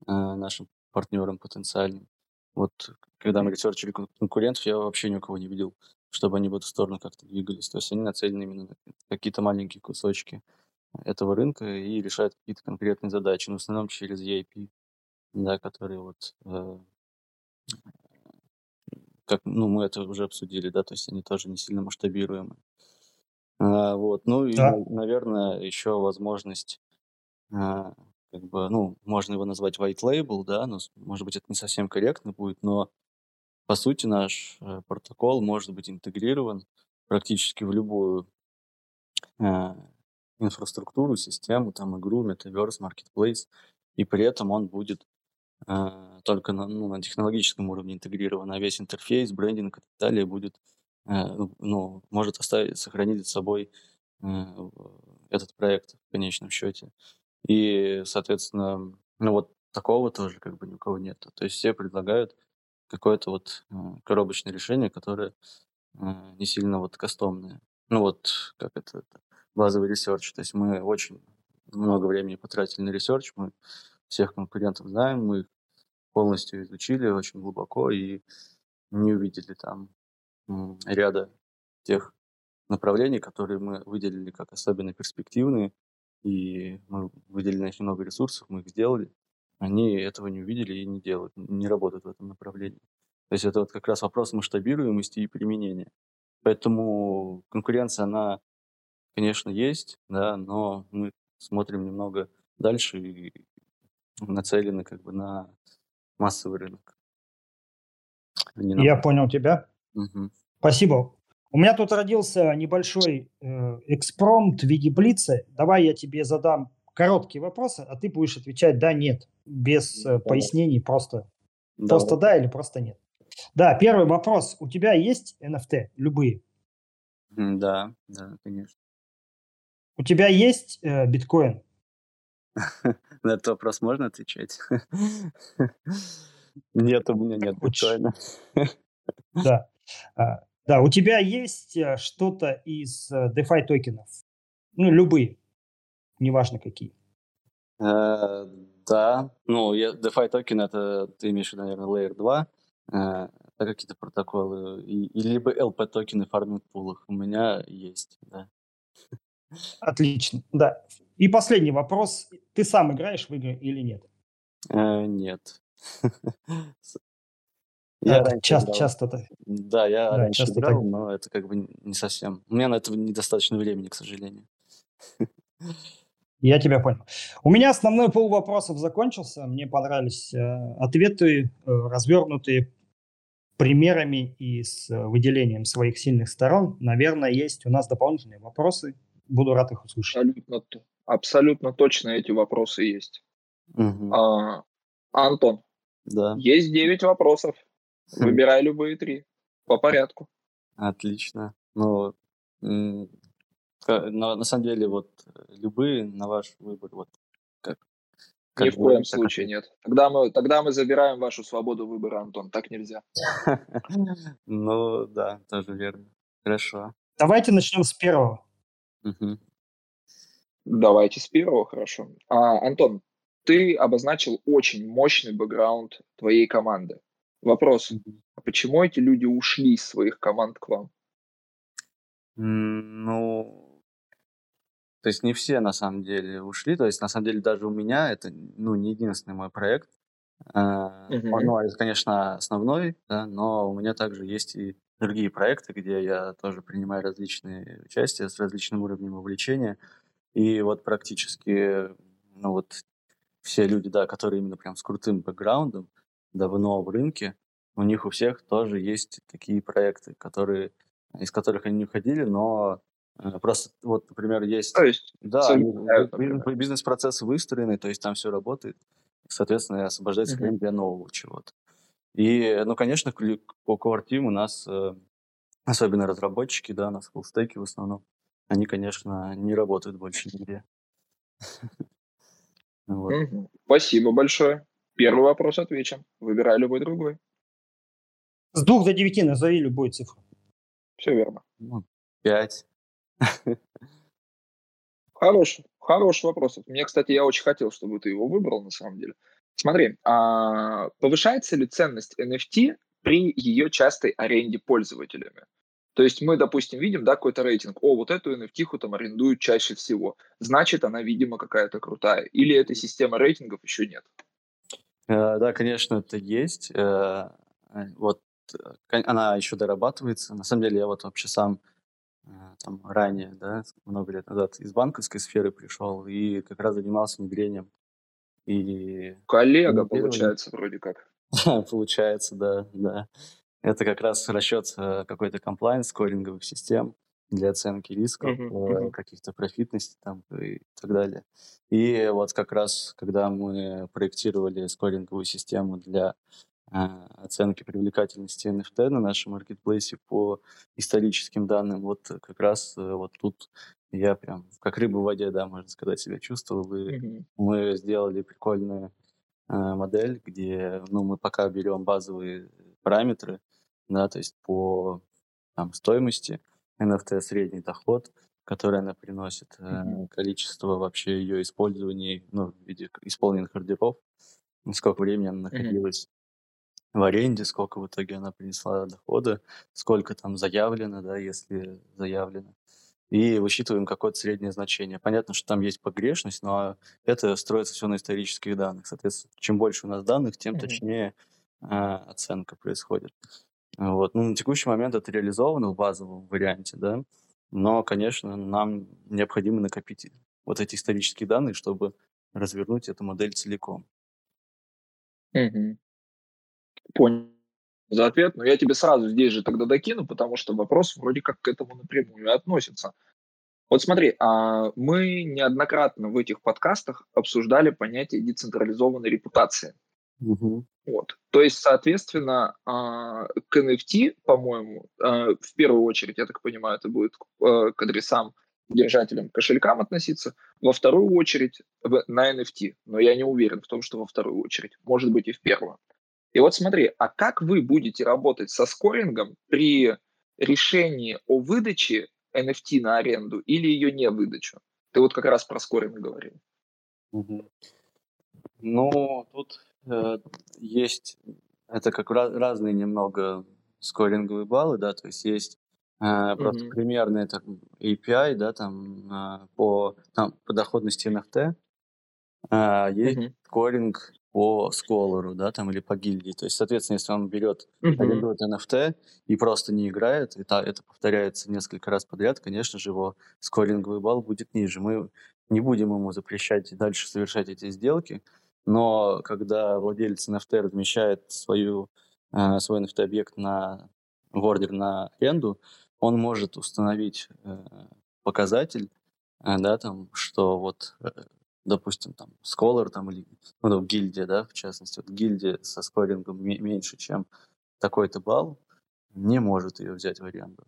э, нашим партнерам потенциальным. Вот когда мы ресерчили конкурентов, я вообще ни у кого не видел, чтобы они в эту сторону как-то двигались. То есть они нацелены именно на какие-то маленькие кусочки этого рынка и решают какие-то конкретные задачи, но в основном через EIP, да, которые вот э, как, ну, мы это уже обсудили, да, то есть они тоже не сильно масштабируемы. А, вот, ну и, да. наверное, еще возможность, а, как бы, ну, можно его назвать white label, да, но, может быть, это не совсем корректно будет, но по сути наш э, протокол может быть интегрирован практически в любую а, инфраструктуру, систему, там, игру, метаверс, marketplace, и при этом он будет э, только на, ну, на технологическом уровне интегрирован, а весь интерфейс, брендинг и так далее будет, э, ну, ну, может оставить, сохранить за собой э, этот проект в конечном счете. И, соответственно, ну вот такого тоже как бы ни у кого нет. То есть все предлагают какое-то вот коробочное решение, которое не сильно вот кастомное. Ну вот, как это, это базовый research. То есть мы очень много времени потратили на research, мы всех конкурентов знаем, мы их полностью изучили очень глубоко и не увидели там ряда тех направлений, которые мы выделили как особенно перспективные, и мы выделили на них много ресурсов, мы их сделали, они этого не увидели и не делают, не работают в этом направлении. То есть это вот как раз вопрос масштабируемости и применения. Поэтому конкуренция, она конечно, есть, да, но мы смотрим немного дальше и нацелены как бы на массовый рынок. А. Я понял тебя. Угу. Спасибо. У меня тут родился небольшой э, экспромт в виде блица. Давай я тебе задам короткие вопросы, а ты будешь отвечать да, нет, без э, пояснений, просто, Давай. просто да или просто нет. Да, первый вопрос. У тебя есть NFT, любые? Да, да, конечно. У тебя есть э, биткоин? [laughs] На этот вопрос можно отвечать? [laughs] Нет, у меня нет биткоина. [laughs] Да. Да, у тебя есть э, что-то из э, DeFi токенов? Ну, любые, неважно какие. Э, да, ну, DeFi токен это, ты имеешь в виду, наверное, Layer 2, это какие-то протоколы, и, либо LP токены в фарминг пулах у меня есть, да. Отлично, да. И последний вопрос. Ты сам играешь в игры или нет? Э, нет. [laughs] Я да, часто, часто это. Да, я да, раньше часто играл, так... но это как бы не совсем. У меня на это недостаточно времени, к сожалению. Я тебя понял. У меня основной пол вопросов закончился. Мне понравились э, ответы, э, развернутые примерами и с э, выделением своих сильных сторон. Наверное, есть у нас дополнительные вопросы буду рад их услышать. Абсолютно, абсолютно точно эти вопросы есть. Угу. А, Антон, да. есть 9 вопросов. Выбирай любые три по порядку. Отлично. Ну, на, на самом деле, вот любые на ваш выбор, вот как. как Ни в коем случае нет. Тогда мы, тогда мы забираем вашу свободу выбора, Антон. Так нельзя. [laughs] Ну да, тоже верно. Хорошо. Давайте начнем с первого. Давайте с первого, хорошо. А, Антон, ты обозначил очень мощный бэкграунд твоей команды. Вопрос, а почему эти люди ушли из своих команд к вам? Ну, то есть не все на самом деле ушли. То есть на самом деле даже у меня это ну, не единственный мой проект. Uh-huh. Ну, это, конечно, основной, да, но у меня также есть и другие проекты, где я тоже принимаю различные участия с различным уровнем вовлечения. И вот практически, ну вот все люди, да, которые именно прям с крутым бэкграундом, давно в рынке, у них у всех тоже есть такие проекты, которые из которых они не уходили, но э, просто вот, например, есть... То есть Да, они- совмещают, би- например. бизнес-процессы выстроены, то есть там все работает, соответственно, освобождается время для нового чего-то. И, ну, конечно, по Core Team у нас, э, особенно разработчики, да, у нас фуллстеки в основном, они, конечно, не работают больше нигде. [laughs] Спасибо большое. Первый вопрос отвечен. Выбирай любой другой. С двух до девяти назови любую цифру. Все верно. Ну, Пять. Хороший, хороший вопрос. Мне, кстати, я очень хотел, чтобы ты его выбрал, на самом деле. Смотри, а повышается ли ценность NFT при ее частой аренде пользователями? То есть мы, допустим, видим, да, какой-то рейтинг. О, вот эту NFT там арендуют чаще всего. Значит, она, видимо, какая-то крутая. Или этой системы рейтингов еще нет. Э, Да, конечно, это есть. Э, э, Вот она еще дорабатывается. На самом деле я вот вообще сам там ранее, да, много лет назад из банковской сферы пришел и как раз занимался внедрением. И Коллега, Ну, получается, вроде как. [laughs] получается, да, да. Это как раз расчет какой-то комплайнс скоринговых систем для оценки рисков, э, мгм. каких-то профитностей там и так далее. И вот как раз, когда мы проектировали скоринговую систему для э, оценки привлекательности NFT на нашем маркетплейсе по историческим данным, вот как раз э, вот тут я прям как рыба в воде, да, можно сказать, себя чувствовал. И Мгм. мы сделали прикольную э, модель, где ну, мы пока берем базовые параметры, да, то есть по там, стоимости NFT средний доход, который она приносит, э, Мгм. количество вообще ее использований, ну, в виде исполненных ордеров, сколько времени она находилась в аренде, сколько в итоге она принесла дохода, сколько там заявлено, да, если заявлено. И высчитываем какое-то среднее значение. Понятно, что там есть погрешность, но это строится все на исторических данных. Соответственно, чем больше у нас данных, тем Мгм. точнее а, оценка происходит. Вот. Ну, на текущий момент это реализовано в базовом варианте, да, но, конечно, нам необходимо накопить вот эти исторические данные, чтобы развернуть эту модель целиком. Мгм. Понял за ответ, но я тебе сразу здесь же тогда докину, потому что вопрос вроде как к этому напрямую относится. Вот смотри, а, мы неоднократно в этих подкастах обсуждали понятие децентрализованной репутации. Вот. То есть, соответственно, а, к NFT, по-моему, а, в первую очередь, я так понимаю, это будет к адресам держателям кошелькам относиться, во вторую очередь на NFT, но я не уверен в том, что во вторую очередь, может быть и в первую. И вот смотри, а как вы будете работать со скорингом при решении о выдаче NFT на аренду или ее не выдачу? Ты вот как раз про скоринг говорил. Мгм. Ну, тут есть, это как ra- разные немного скоринговые баллы, да, то есть есть э, просто Мгм. примерные так, API, да, там э, по, там, по доходности NFT, а есть Мгм. скоринг по сколору, да, там, или по гильдии. То есть, соответственно, если он берет, арендует NFT и просто не играет, и та- это повторяется несколько раз подряд, конечно же, его скоринговый балл будет ниже. Мы не будем ему запрещать дальше совершать эти сделки, но когда владелец NFT размещает свою, э, свой NFT-объект на, в ордер на аренду, он может установить э, показатель, э, да, там, что вот допустим, там, Scholar там, или ну, ну, гильдия, да, в частности, вот гильдия со скорингом ме- меньше, чем такой-то балл, не может ее взять в аренду.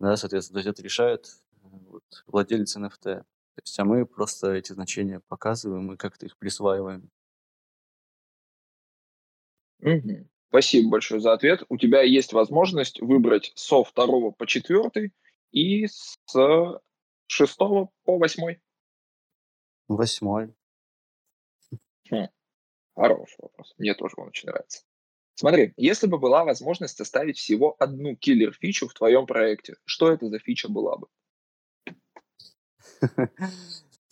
Да, соответственно, то есть это решает вот, владелец NFT. То есть, а мы просто эти значения показываем и как-то их присваиваем. Мгм. Спасибо большое за ответ. У тебя есть возможность выбрать со второго по четвертый и с шестого по восьмой. Восьмой. Хм, Хороший вопрос. Мне тоже он очень нравится. Смотри, если бы была возможность оставить всего одну киллер-фичу в твоем проекте, что это за фича была бы? [laughs]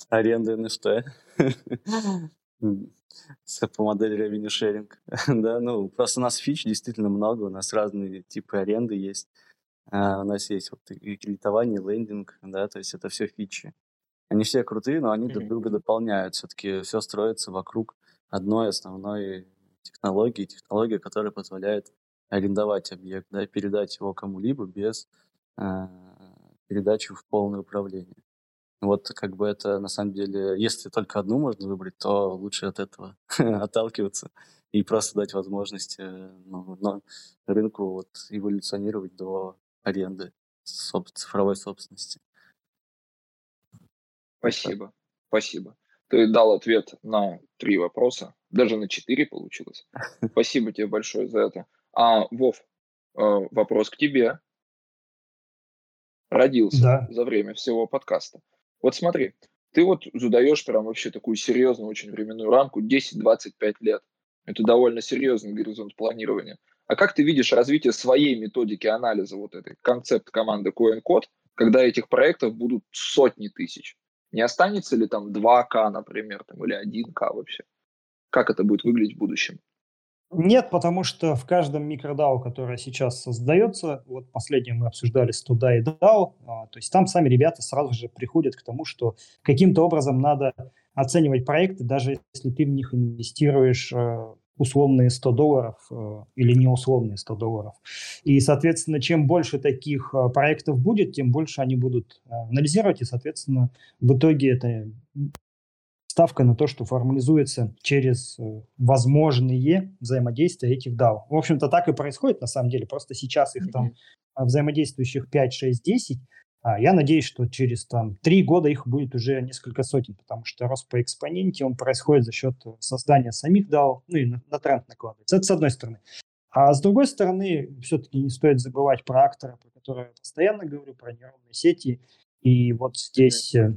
Аренда NFT. [laughs] По модели revenue sharing. [laughs] да, ну, просто у нас фич действительно много, у нас разные типы аренды есть. А, У нас есть вот и кредитование, лендинг, да, то есть это все фичи. Они все крутые, но они друг Мгм. друга дополняют. Все-таки все строится вокруг одной основной технологии, технологии, которая позволяет арендовать объект, да, передать его кому-либо без э, передачу в полное управление. Вот как бы это на самом деле, если только одну можно выбрать, то лучше от этого [laughs] отталкиваться и просто дать возможность э, ну, ну, рынку вот эволюционировать до аренды соб- цифровой собственности. Спасибо, спасибо. Ты дал ответ на три вопроса, даже на четыре получилось. [laughs] Спасибо тебе большое за это. А, Вов, э, вопрос к тебе. Родился Да. за время всего подкаста. Вот смотри, ты вот задаешь прям вообще такую серьезную очень временную рамку 10-25 лет. Это довольно серьезный горизонт планирования. А как ты видишь развитие своей методики анализа вот этой концепт команды CoinCode, когда этих проектов будут сотни тысяч? Не останется ли там 2К, например, там, или 1К вообще? Как это будет выглядеть в будущем? Нет, потому что в каждом микродау, который сейчас создается, вот последнее мы обсуждали с Туда и DAO, а, то есть там сами ребята сразу же приходят к тому, что каким-то образом надо оценивать проекты, даже если ты в них инвестируешь э, условные 100 долларов э, или не условные 100 долларов. И, соответственно, чем больше таких э, проектов будет, тем больше они будут анализировать, и, соответственно, в итоге это ставка на то, что формализуется через э, возможные взаимодействия этих DAO. В общем-то, так и происходит на самом деле. Просто сейчас их там а, взаимодействующих 5, 6, 10. А я надеюсь, что через там 3 года их будет уже несколько сотен, потому что рост по экспоненте, он происходит за счет создания самих DAO, ну и на, на тренд накладывается. Это с одной стороны. А с другой стороны, все-таки не стоит забывать про актора, про который я постоянно говорю, про нейронные сети. И вот здесь э,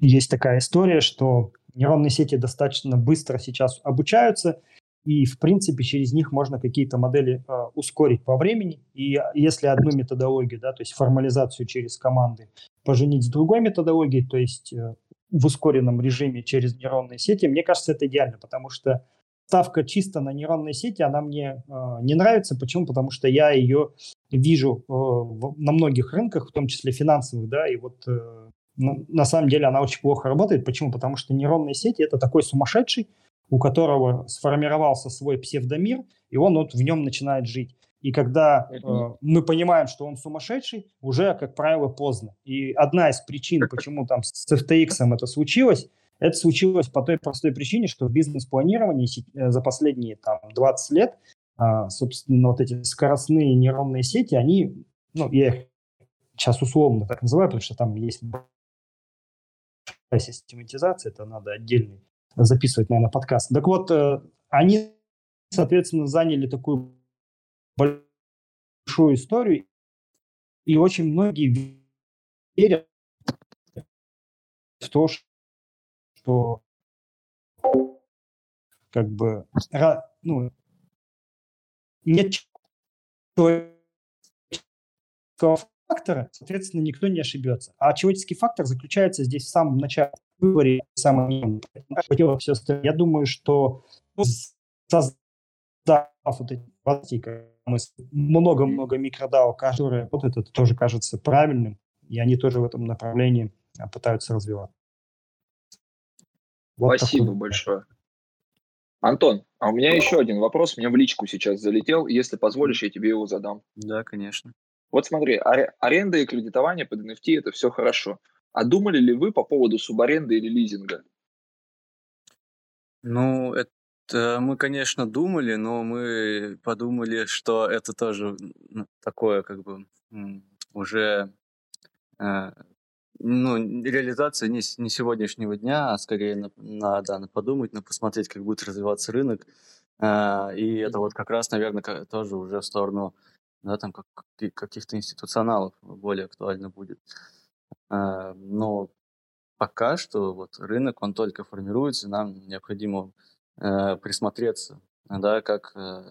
есть такая история, что нейронные сети достаточно быстро сейчас обучаются, и, в принципе, через них можно какие-то модели э, ускорить по времени. И если одну методологию, да, то есть формализацию через команды, поженить с другой методологией, то есть э, в ускоренном режиме через нейронные сети, мне кажется, это идеально, потому что ставка чисто на нейронные сети, она мне э, не нравится. Почему? Потому что я ее вижу э, в, на многих рынках, в том числе финансовых, да, и вот э, на, на самом деле она очень плохо работает. Почему? Потому что нейронные сети это такой сумасшедший, у которого сформировался свой псевдомир, и он вот в нем начинает жить. И когда э, мы понимаем, что он сумасшедший, уже, как правило, поздно. И одна из причин, почему там с FTX это случилось, это случилось по той простой причине, что в бизнес-планировании э, за последние там, 20 лет, э, собственно, вот эти скоростные нейронные сети, они, ну, я их сейчас условно так называю, потому что там есть систематизация, это надо отдельный записывать, наверное, подкаст. Так вот, э, они, соответственно, заняли такую большую историю, и очень многие верят в то, что как бы ну, нет человеческого фактора, соответственно, никто не ошибется. А человеческий фактор заключается здесь в самом начале выборе самым все Я думаю, что создав вот эти много-много микродау, которые работают, это тоже кажется правильным, и они тоже в этом направлении а, пытаются развиваться. Вот Спасибо такой. большое. Антон, а у меня еще один вопрос, мне в личку сейчас залетел, если позволишь, я тебе его задам. Да, конечно. Вот смотри, аренда и кредитование под NFT – это все хорошо. А думали ли вы по поводу субаренды или лизинга? Ну, это мы, конечно, думали, но мы подумали, что это тоже ну, такое, как бы, уже э, ну, реализация не, не сегодняшнего дня, а скорее на, надо на подумать, на посмотреть, как будет развиваться рынок. А, и это вот как раз, наверное, тоже уже в сторону да, там как, каких-то институционалов более актуально будет. А, но пока что вот рынок, он только формируется, нам необходимо э, присмотреться, да, как, э,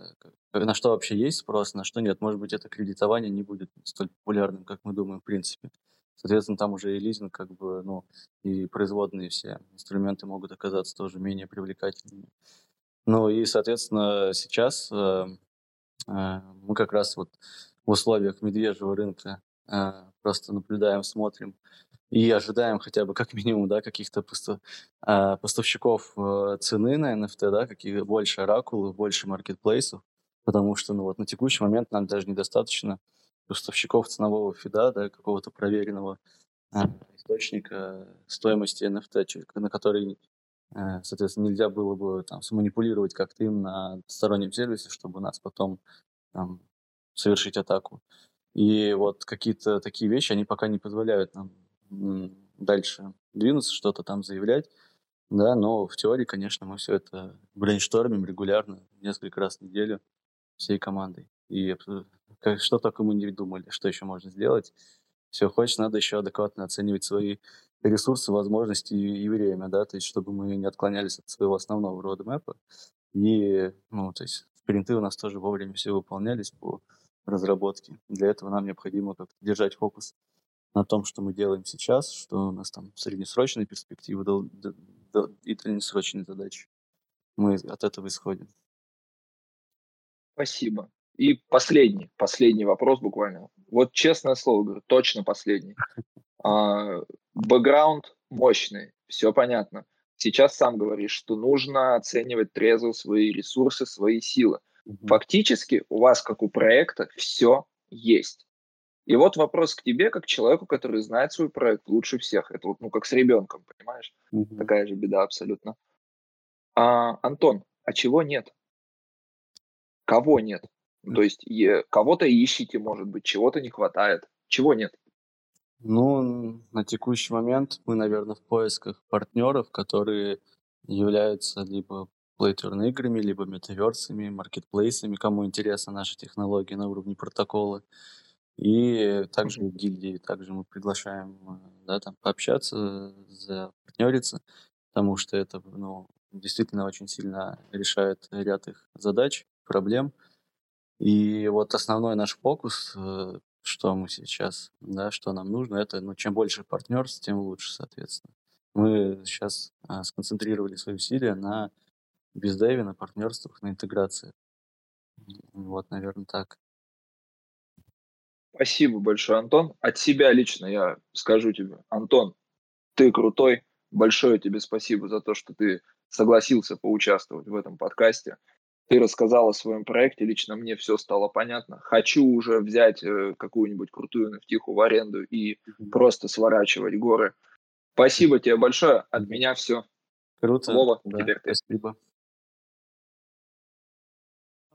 на что вообще есть спрос, на что нет. Может быть, это кредитование не будет столь популярным, как мы думаем, в принципе. Соответственно, там уже и лизинг, как бы, ну, и производные все инструменты могут оказаться тоже менее привлекательными. Ну и, соответственно, сейчас э, э, мы как раз вот в условиях медвежьего рынка э, просто наблюдаем, смотрим и ожидаем хотя бы как [laughs] минимум да, каких-то э, поставщиков э, цены на NFT, да, какие больше оракулов, больше маркетплейсов, потому что ну, вот, на текущий момент нам даже недостаточно поставщиков ценового фида, да, какого-то проверенного источника стоимости NFT, на который, э, соответственно, нельзя было бы там сманипулировать как-то им на стороннем сервисе, чтобы нас потом там, совершить атаку. И вот какие-то такие вещи, они пока не позволяют нам дальше двинуться, что-то там заявлять. Да, но в теории, конечно, мы все это брейнштормим регулярно, несколько раз в неделю всей командой. И как, что только мы не думали, что еще можно сделать. Все, хочешь, надо еще адекватно оценивать свои ресурсы, возможности и, и время, да, то есть чтобы мы не отклонялись от своего основного родмэпа. И, ну, то есть спринты у нас тоже вовремя все выполнялись по разработке. Для этого нам необходимо как-то держать фокус на том, что мы делаем сейчас, что у нас там среднесрочные перспективы дол- д- д- и дальнесрочные задачи. Мы от этого исходим. Спасибо. И последний, последний вопрос буквально. Вот честное слово говорю, точно последний. [laughs] А, бэкграунд мощный, все понятно. Сейчас сам говоришь, что нужно оценивать трезво свои ресурсы, свои силы. Фактически у вас, как у проекта, все есть. И вот вопрос к тебе, как человеку, который знает свой проект лучше всех. Это вот, ну, как с ребенком, понимаешь? Mm-hmm. Такая же беда абсолютно. А, Антон, а чего нет? Кого нет? Mm-hmm. То есть е- кого-то ищите, может быть, чего-то не хватает. Чего нет? Ну, на текущий момент мы, наверное, в поисках партнеров, которые являются либо плейтерн играми, либо метаверсами, маркетплейсами, кому интересна наша технология на уровне протокола. И также в гильдии, также мы приглашаем, э, да, там, пообщаться, запартнериться, потому что это, ну, действительно очень сильно решает ряд их задач, проблем. И вот основной наш фокус, э, что мы сейчас, да, что нам нужно, это, ну, чем больше партнерств, тем лучше, соответственно. Мы сейчас а, сконцентрировали свои усилия на бездеве, на партнерствах, на интеграции. Вот, наверное, так. Спасибо большое, Антон. От себя лично я скажу тебе, Антон, ты крутой. Большое тебе спасибо за то, что ты согласился поучаствовать в этом подкасте. Ты рассказал о своем проекте, лично мне все стало понятно. Хочу уже взять э, какую-нибудь крутую NFT иху в аренду и mm-hmm. просто сворачивать горы. Спасибо тебе большое. От меня все. Круто. Слово да, теперь ты. Спасибо.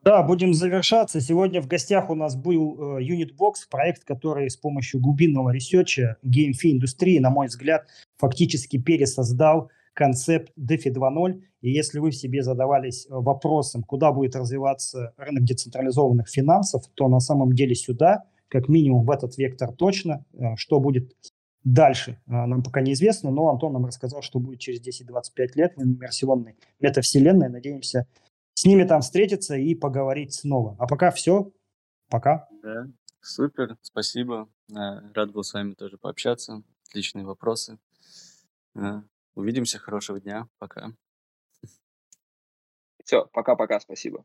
Да, будем завершаться. Сегодня в гостях у нас был э, Unitbox, проект, который с помощью глубинного ресерча GameFi индустрии, на мой взгляд, фактически пересоздал концепт DeFi 2.0. И если вы в себе задавались э, вопросом, куда будет развиваться рынок децентрализованных финансов, то на самом деле сюда, как минимум в этот вектор точно. Э, что будет дальше, нам пока неизвестно, но Антон нам рассказал, что будет через 10-25 лет в иммерсионной метавселенной. Надеемся, с ними там встретиться и поговорить снова. А пока все. Пока. Да, супер, спасибо. Э, рад был с вами тоже пообщаться. Отличные вопросы. Увидимся. Хорошего дня. Пока. Все, пока-пока, спасибо.